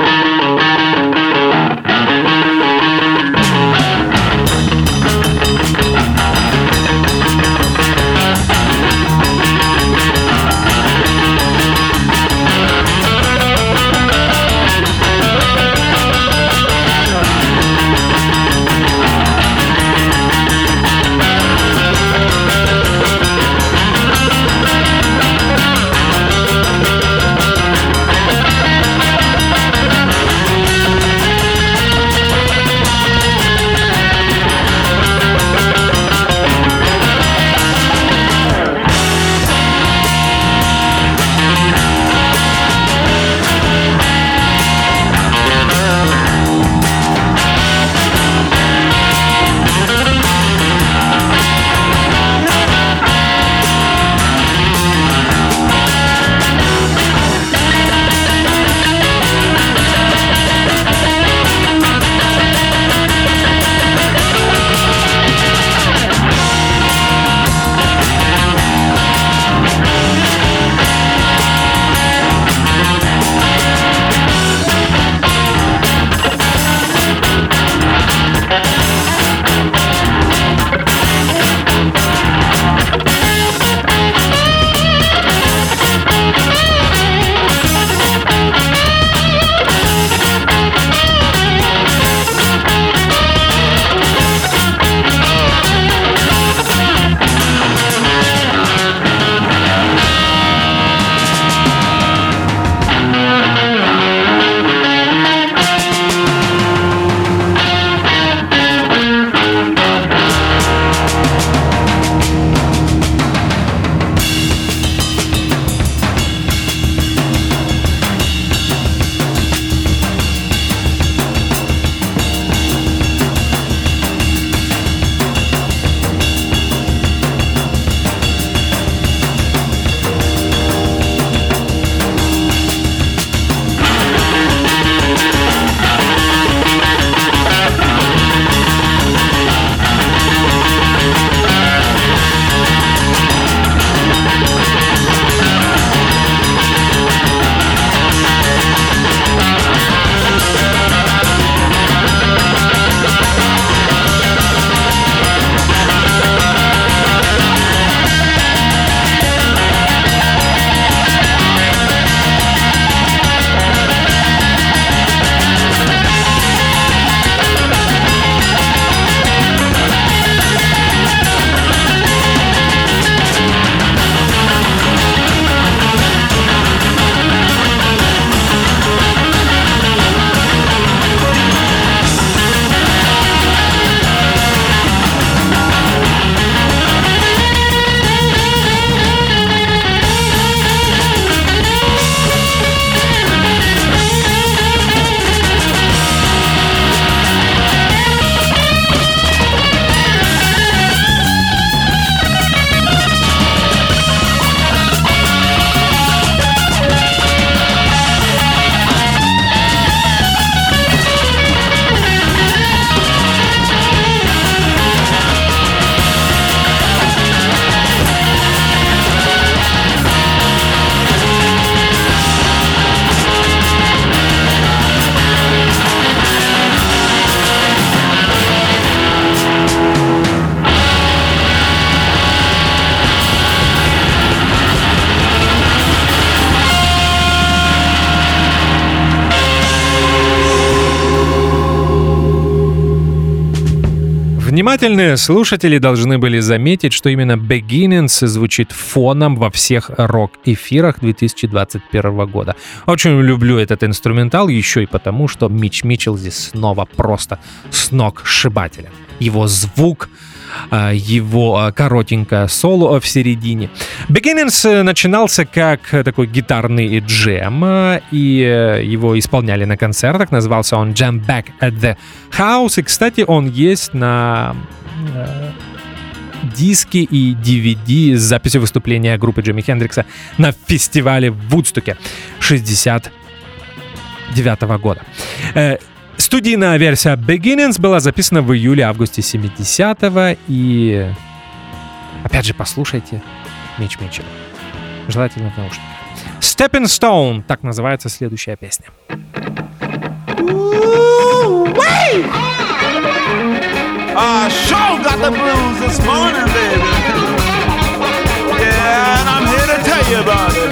Внимательные слушатели должны были заметить, что именно Beginnings звучит фоном во всех рок-эфирах 2021 года. Очень люблю этот инструментал еще и потому, что Мич Митчелл здесь снова просто с ног сшибателя. Его звук, его а, коротенькое соло в середине. Beginnings э, начинался как такой гитарный джем, э, и э, его исполняли на концертах. Назывался он Jam Back at the House. И, кстати, он есть на диски и DVD с записью выступления группы Джимми Хендрикса на фестивале в Вудстоке 69 года. Студийная версия Beginnings была записана в июле-августе 70-го, и опять же послушайте Мич Митчелл. Желательно в наушниках. Stepping Stone, так называется следующая песня. I sure got the blues this morning, baby. Yeah, and I'm here to tell you about it.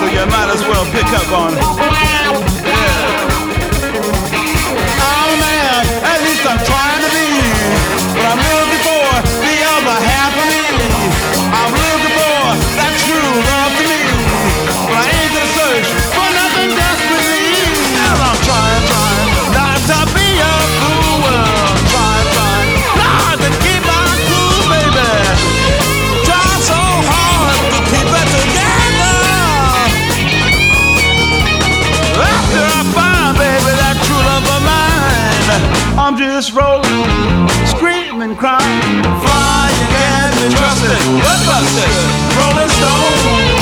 So you might as well pick up on it. some fun. I'm just rolling, screaming, crying, flying, can't be busted, rolling stone.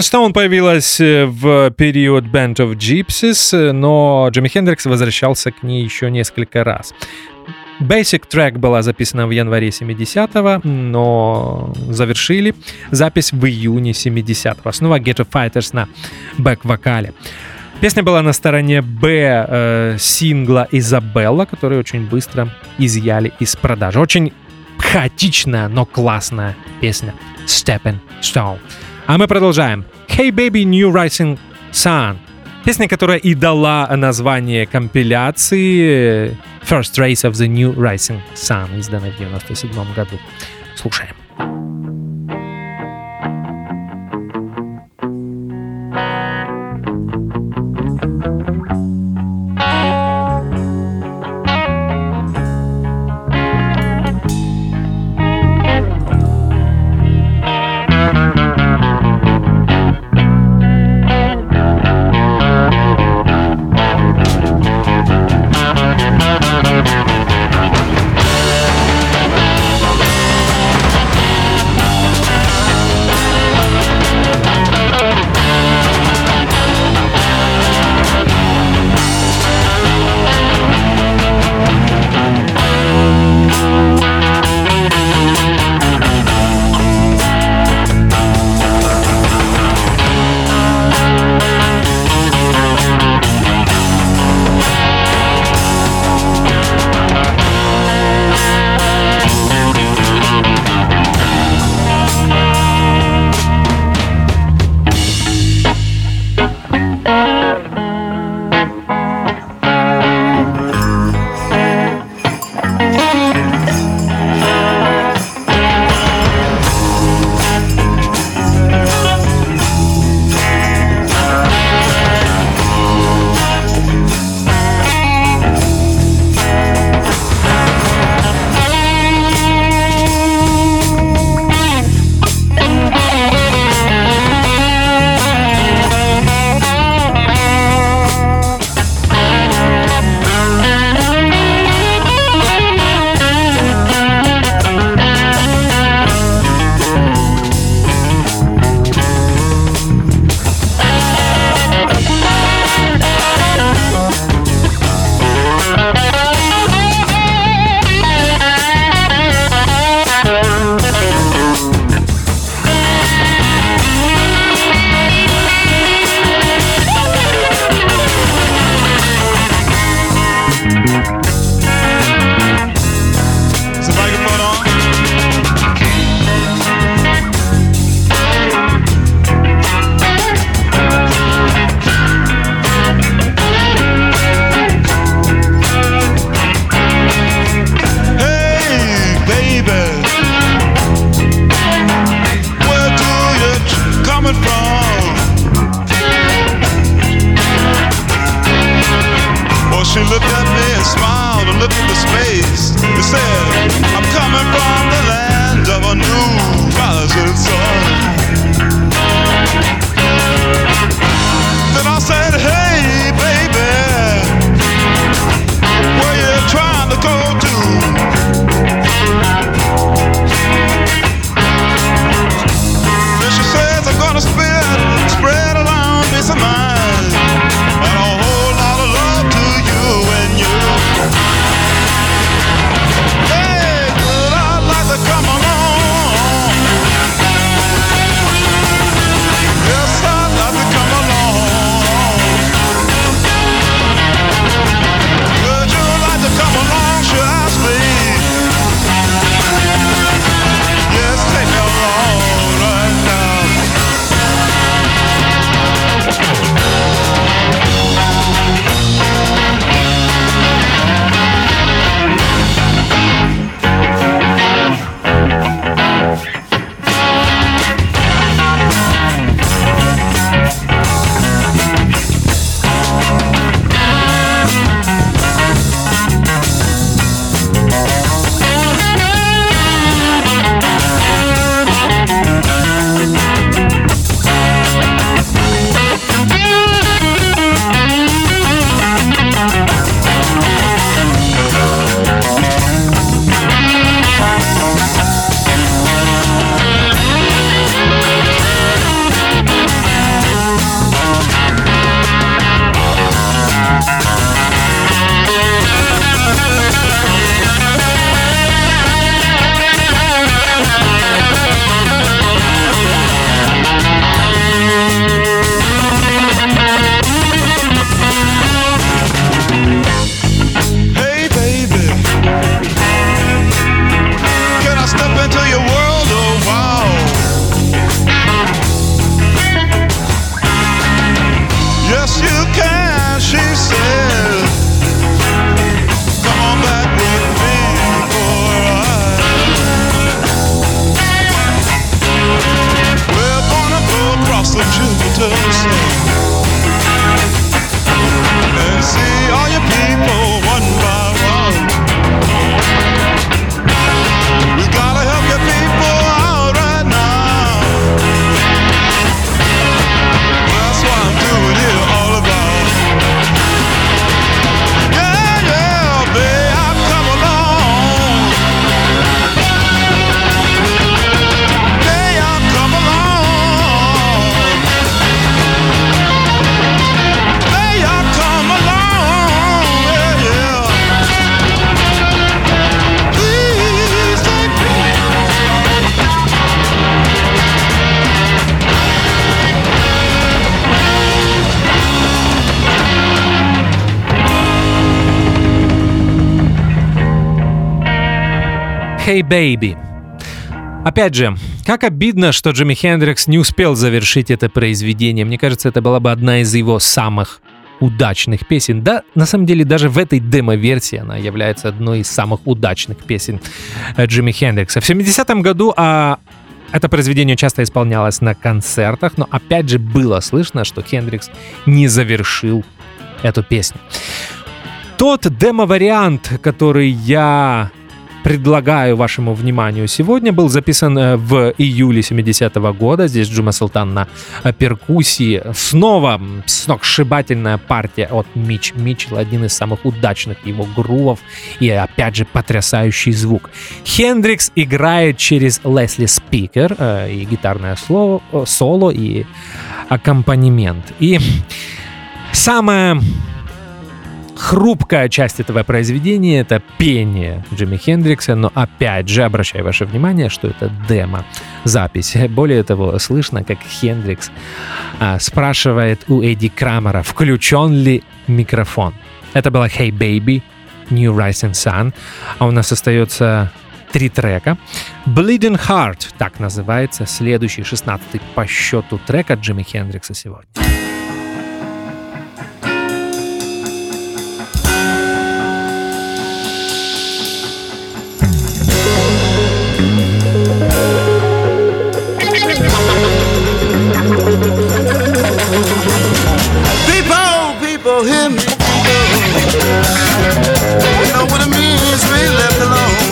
Stone появилась э, в период Band of Gypsies, э, но Джимми Хендрикс возвращался к ней еще несколько раз. Basic Track была записана в январе 70-го, но завершили запись в июне 70-го. Снова Get Fighters на бэк-вокале. Песня была на стороне Б э, сингла «Изабелла», который очень быстро изъяли из продажи. Очень хаотичная, но классная песня «Stepping Stone». А мы продолжаем. Hey Baby New Rising Sun. Песня, которая и дала название компиляции First Race of the New Rising Sun, изданной в 97 году. Слушаем. «Hey Baby». Опять же, как обидно, что Джимми Хендрикс не успел завершить это произведение. Мне кажется, это была бы одна из его самых удачных песен. Да, на самом деле, даже в этой демо-версии она является одной из самых удачных песен э, Джимми Хендрикса. В 70-м году а, это произведение часто исполнялось на концертах, но опять же было слышно, что Хендрикс не завершил эту песню. Тот демо-вариант, который я предлагаю вашему вниманию сегодня, был записан э, в июле 70-го года. Здесь Джума Султан на э, перкуссии. Снова сногсшибательная партия от Мич Митчелл, один из самых удачных его грувов и, опять же, потрясающий звук. Хендрикс играет через Лесли Спикер э, и гитарное слово, соло и аккомпанемент. И самое хрупкая часть этого произведения — это пение Джимми Хендрикса, но опять же обращаю ваше внимание, что это демо, запись. Более того, слышно, как Хендрикс а, спрашивает у Эдди Крамера, включен ли микрофон. Это было «Hey Baby», «New Rising Sun», а у нас остается три трека. «Bleeding Heart» — так называется следующий, 16 по счету трек от Джимми Хендрикса сегодня. People, people, hear me. People. You know what it means to be left alone.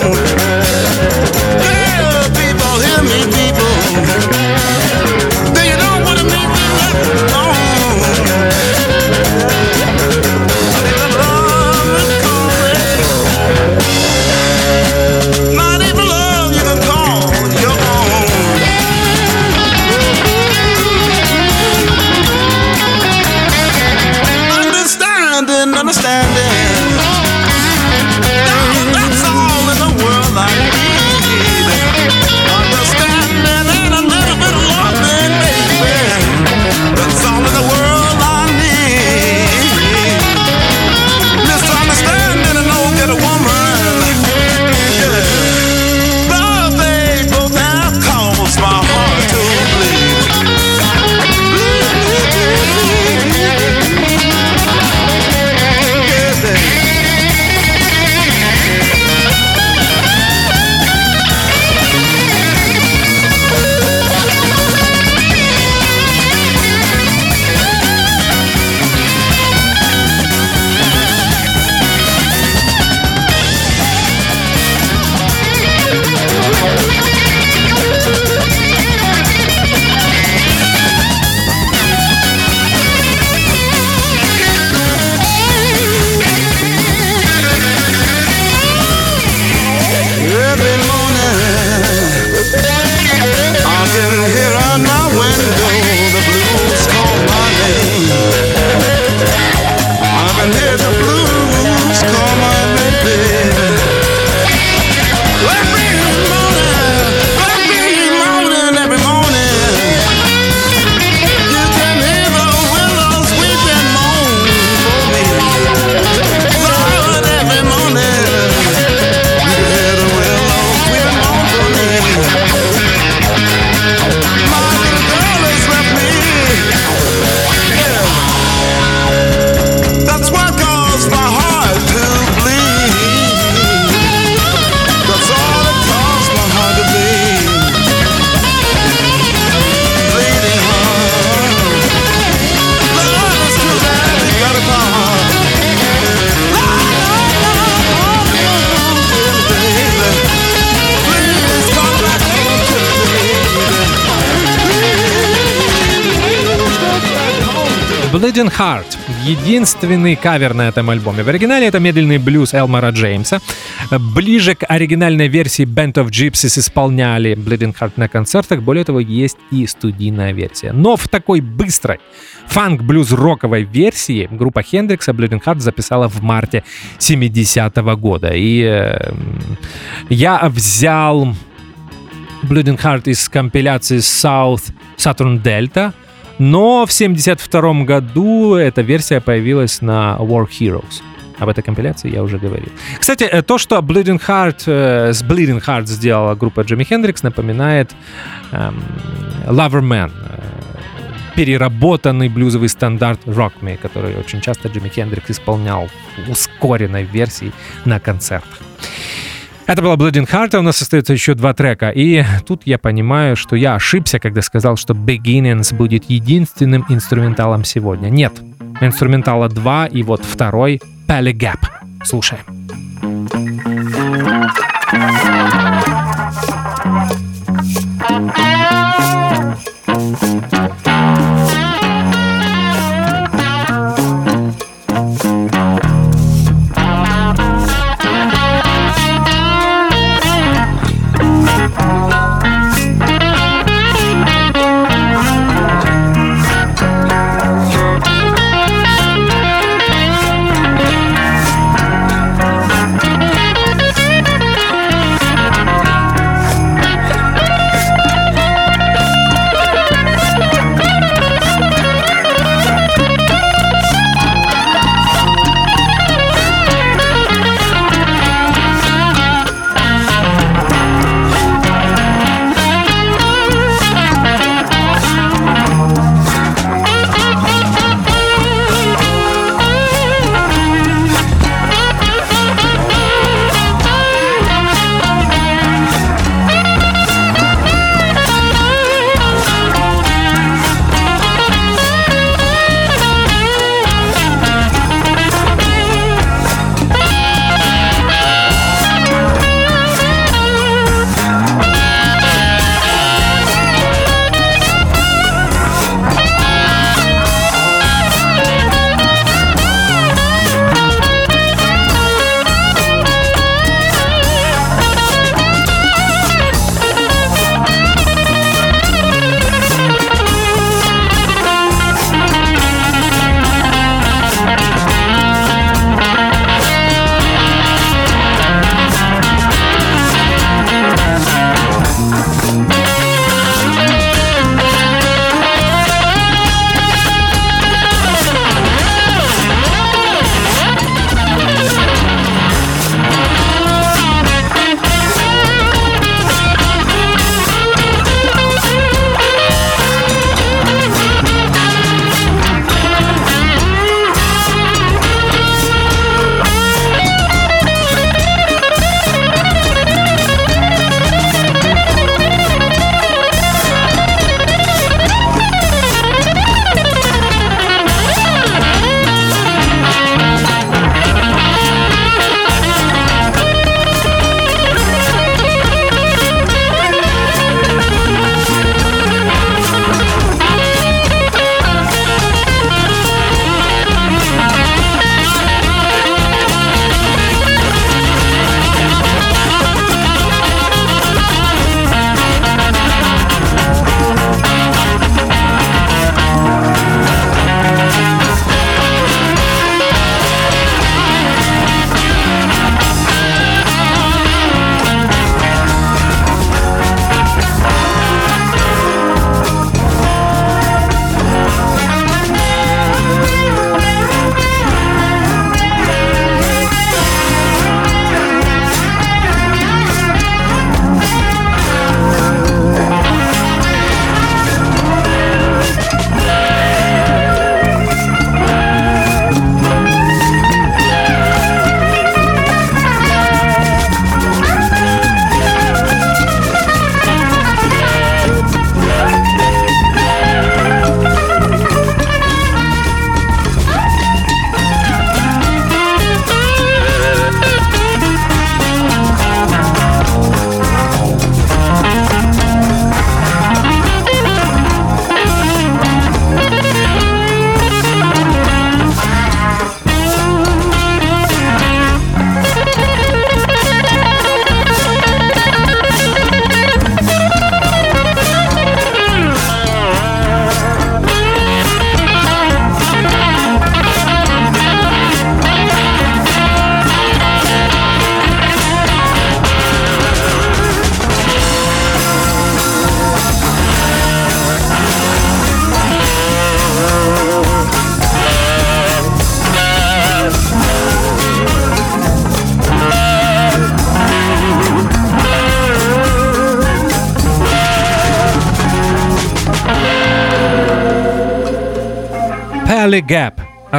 Bleeding Heart — единственный кавер на этом альбоме. В оригинале это медленный блюз Элмара Джеймса. Ближе к оригинальной версии Band of Gypsies исполняли Bleeding Heart на концертах. Более того, есть и студийная версия. Но в такой быстрой фанк-блюз-роковой версии группа Хендрикса Bleeding Heart записала в марте 70-го года. И э, я взял Bleeding Heart из компиляции South Saturn Delta — но в 1972 году эта версия появилась на War Heroes. Об этой компиляции я уже говорил. Кстати, э, то, что Bleeding Heart, э, с Bleeding Heart сделала группа Джимми Хендрикс, напоминает эм, Lover э, переработанный блюзовый стандарт Rock Me, который очень часто Джимми Хендрикс исполнял в ускоренной версии на концертах. Это была Bleeding Heart, а у нас остается еще два трека. И тут я понимаю, что я ошибся, когда сказал, что Beginnings будет единственным инструменталом сегодня. Нет, инструментала два, и вот второй Pally Gap. Слушаем.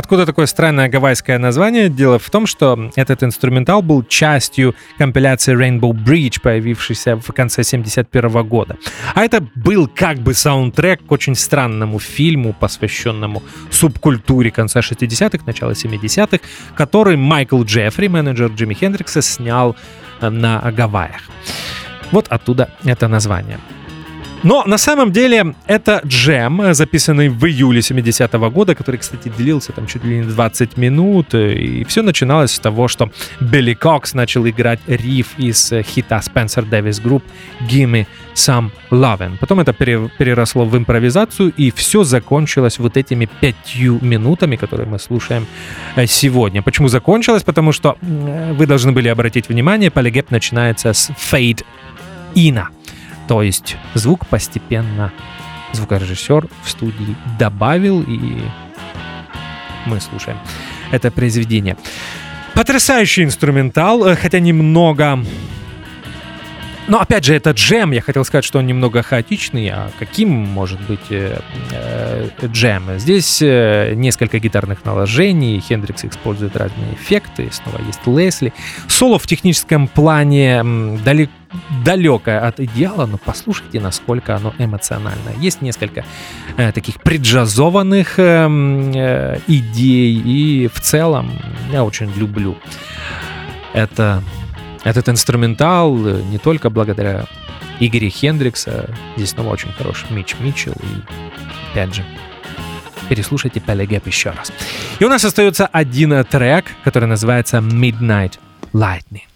Откуда такое странное гавайское название? Дело в том, что этот инструментал был частью компиляции Rainbow Bridge, появившейся в конце 71 года. А это был как бы саундтрек к очень странному фильму, посвященному субкультуре конца 60-х, начала 70-х, который Майкл Джеффри, менеджер Джимми Хендрикса, снял э, на Гавайях. Вот оттуда это название. Но на самом деле это джем, записанный в июле 70-го года, который, кстати, длился там чуть ли не 20 минут. И все начиналось с того, что Билли Кокс начал играть риф из хита Spencer Davis Group «Gimme Some Lovin'». Потом это переросло в импровизацию, и все закончилось вот этими пятью минутами, которые мы слушаем э, сегодня. Почему закончилось? Потому что вы должны были обратить внимание, полигеп начинается с «Fade Ина». То есть звук постепенно звукорежиссер в студии добавил, и мы слушаем это произведение. Потрясающий инструментал, э, хотя немного но опять же, это джем. Я хотел сказать, что он немного хаотичный. А каким может быть э, э, джем? Здесь э, несколько гитарных наложений. Хендрикс использует разные эффекты. Снова есть Лесли. Соло в техническом плане далеко далекое от идеала, но послушайте, насколько оно эмоциональное. Есть несколько э, таких преджазованных э, идей, и в целом я очень люблю это этот инструментал э, не только благодаря Игоре Хендрикса, здесь снова очень хороший Мич Митчелл и, опять же, переслушайте Пелегеп еще раз. И у нас остается один трек, который называется Midnight Lightning.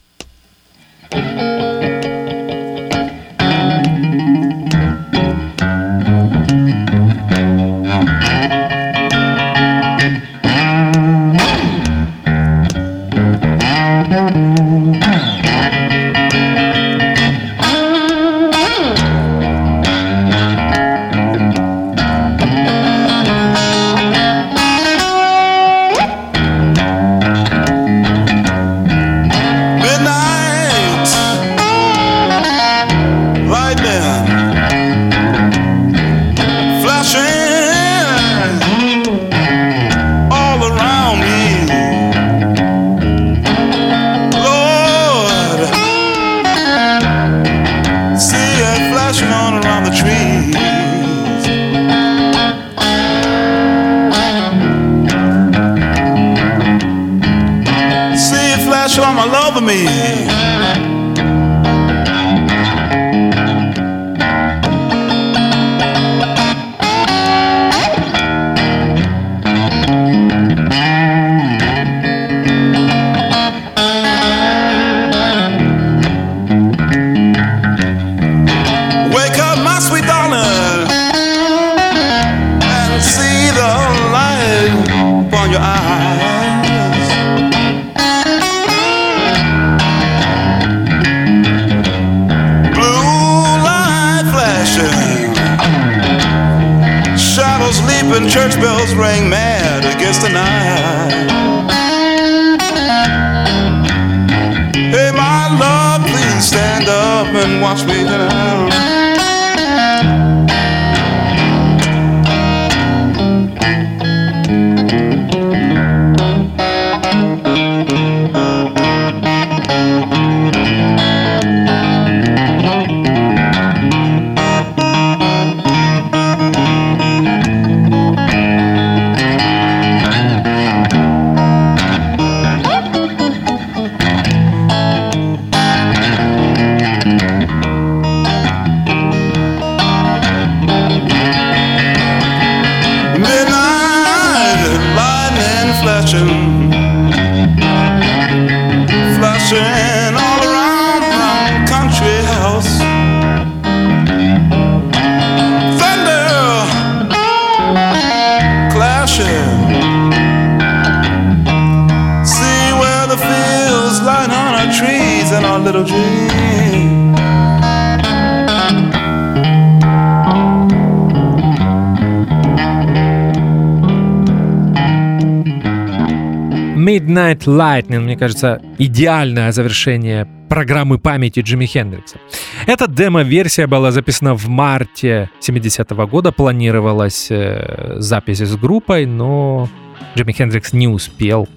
Midnight Lightning, мне кажется, идеальное завершение программы памяти Джимми Хендрикса. Эта демо-версия была записана в марте 70-го года, планировалась э, запись с группой, но Джимми Хендрикс не успел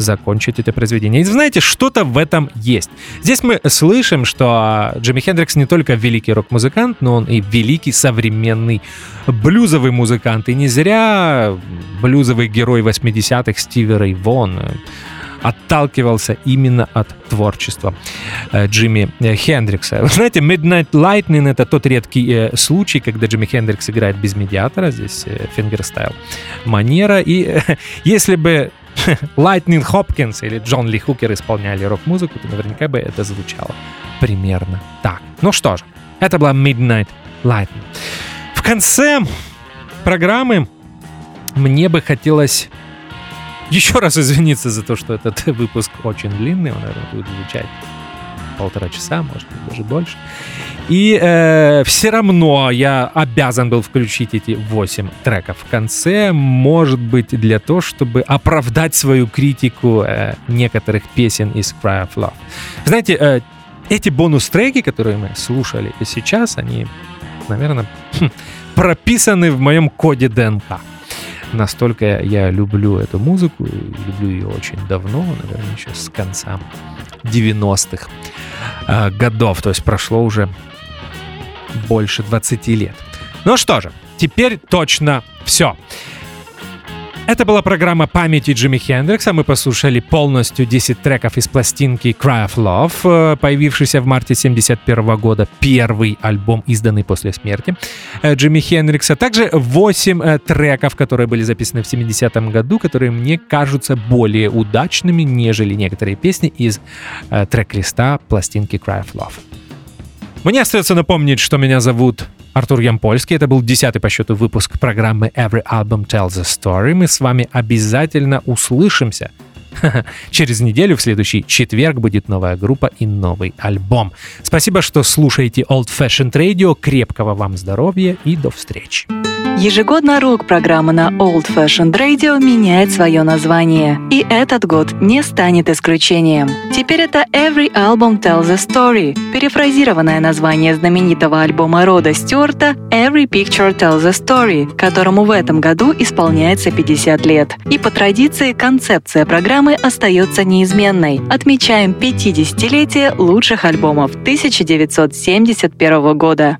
закончить это произведение. И знаете, что-то в этом есть. Здесь мы слышим, что Джимми Хендрикс не только великий рок-музыкант, но он и великий современный блюзовый музыкант. И не зря блюзовый герой 80-х Стиви Рэй Вон отталкивался именно от творчества э, Джимми э, Хендрикса. Вы знаете, Midnight Lightning — это тот редкий э, случай, когда Джимми Хендрикс играет без медиатора, здесь fingerstyle манера, и если бы Лайтнинг Хопкинс или Джон Ли Хукер исполняли рок-музыку, то наверняка бы это звучало примерно так. Ну что же, это была Midnight Lightning. В конце программы мне бы хотелось еще раз извиниться за то, что этот выпуск очень длинный, он, наверное, будет звучать полтора часа, может быть, даже больше. И э, все равно я обязан был включить эти 8 треков в конце, может быть, для того, чтобы оправдать свою критику э, некоторых песен из Cry of Love. Знаете, э, эти бонус-треки, которые мы слушали сейчас, они, наверное, хм, прописаны в моем коде ДНК. Настолько я люблю эту музыку, люблю ее очень давно, наверное, еще с конца 90-х э, годов. То есть прошло уже больше 20 лет. Ну что же, теперь точно все. Это была программа памяти Джимми Хендрикса. Мы послушали полностью 10 треков из пластинки Cry of Love, э, появившийся в марте 1971 года, первый альбом, изданный после смерти э, Джимми Хендрикса. Также 8 э, треков, которые были записаны в 70-м году, которые мне кажутся более удачными, нежели некоторые песни из трек-листа пластинки Cry of Love. Мне остается напомнить, что меня зовут Артур Ямпольский. Это был десятый по счету выпуск программы Every Album Tells a Story. Мы с вами обязательно услышимся. Через неделю, в следующий четверг, будет новая группа и новый альбом. Спасибо, что слушаете Old Fashioned Radio. Крепкого вам здоровья и до встречи. Ежегодно рок-программа на Old Fashioned Radio меняет свое название. И этот год не станет исключением. Теперь это Every Album Tells a Story, перефразированное название знаменитого альбома Рода Стюарта Every Picture Tells a Story, которому в этом году исполняется 50 лет. И по традиции концепция программы остается неизменной. Отмечаем 50-летие лучших альбомов 1971 года.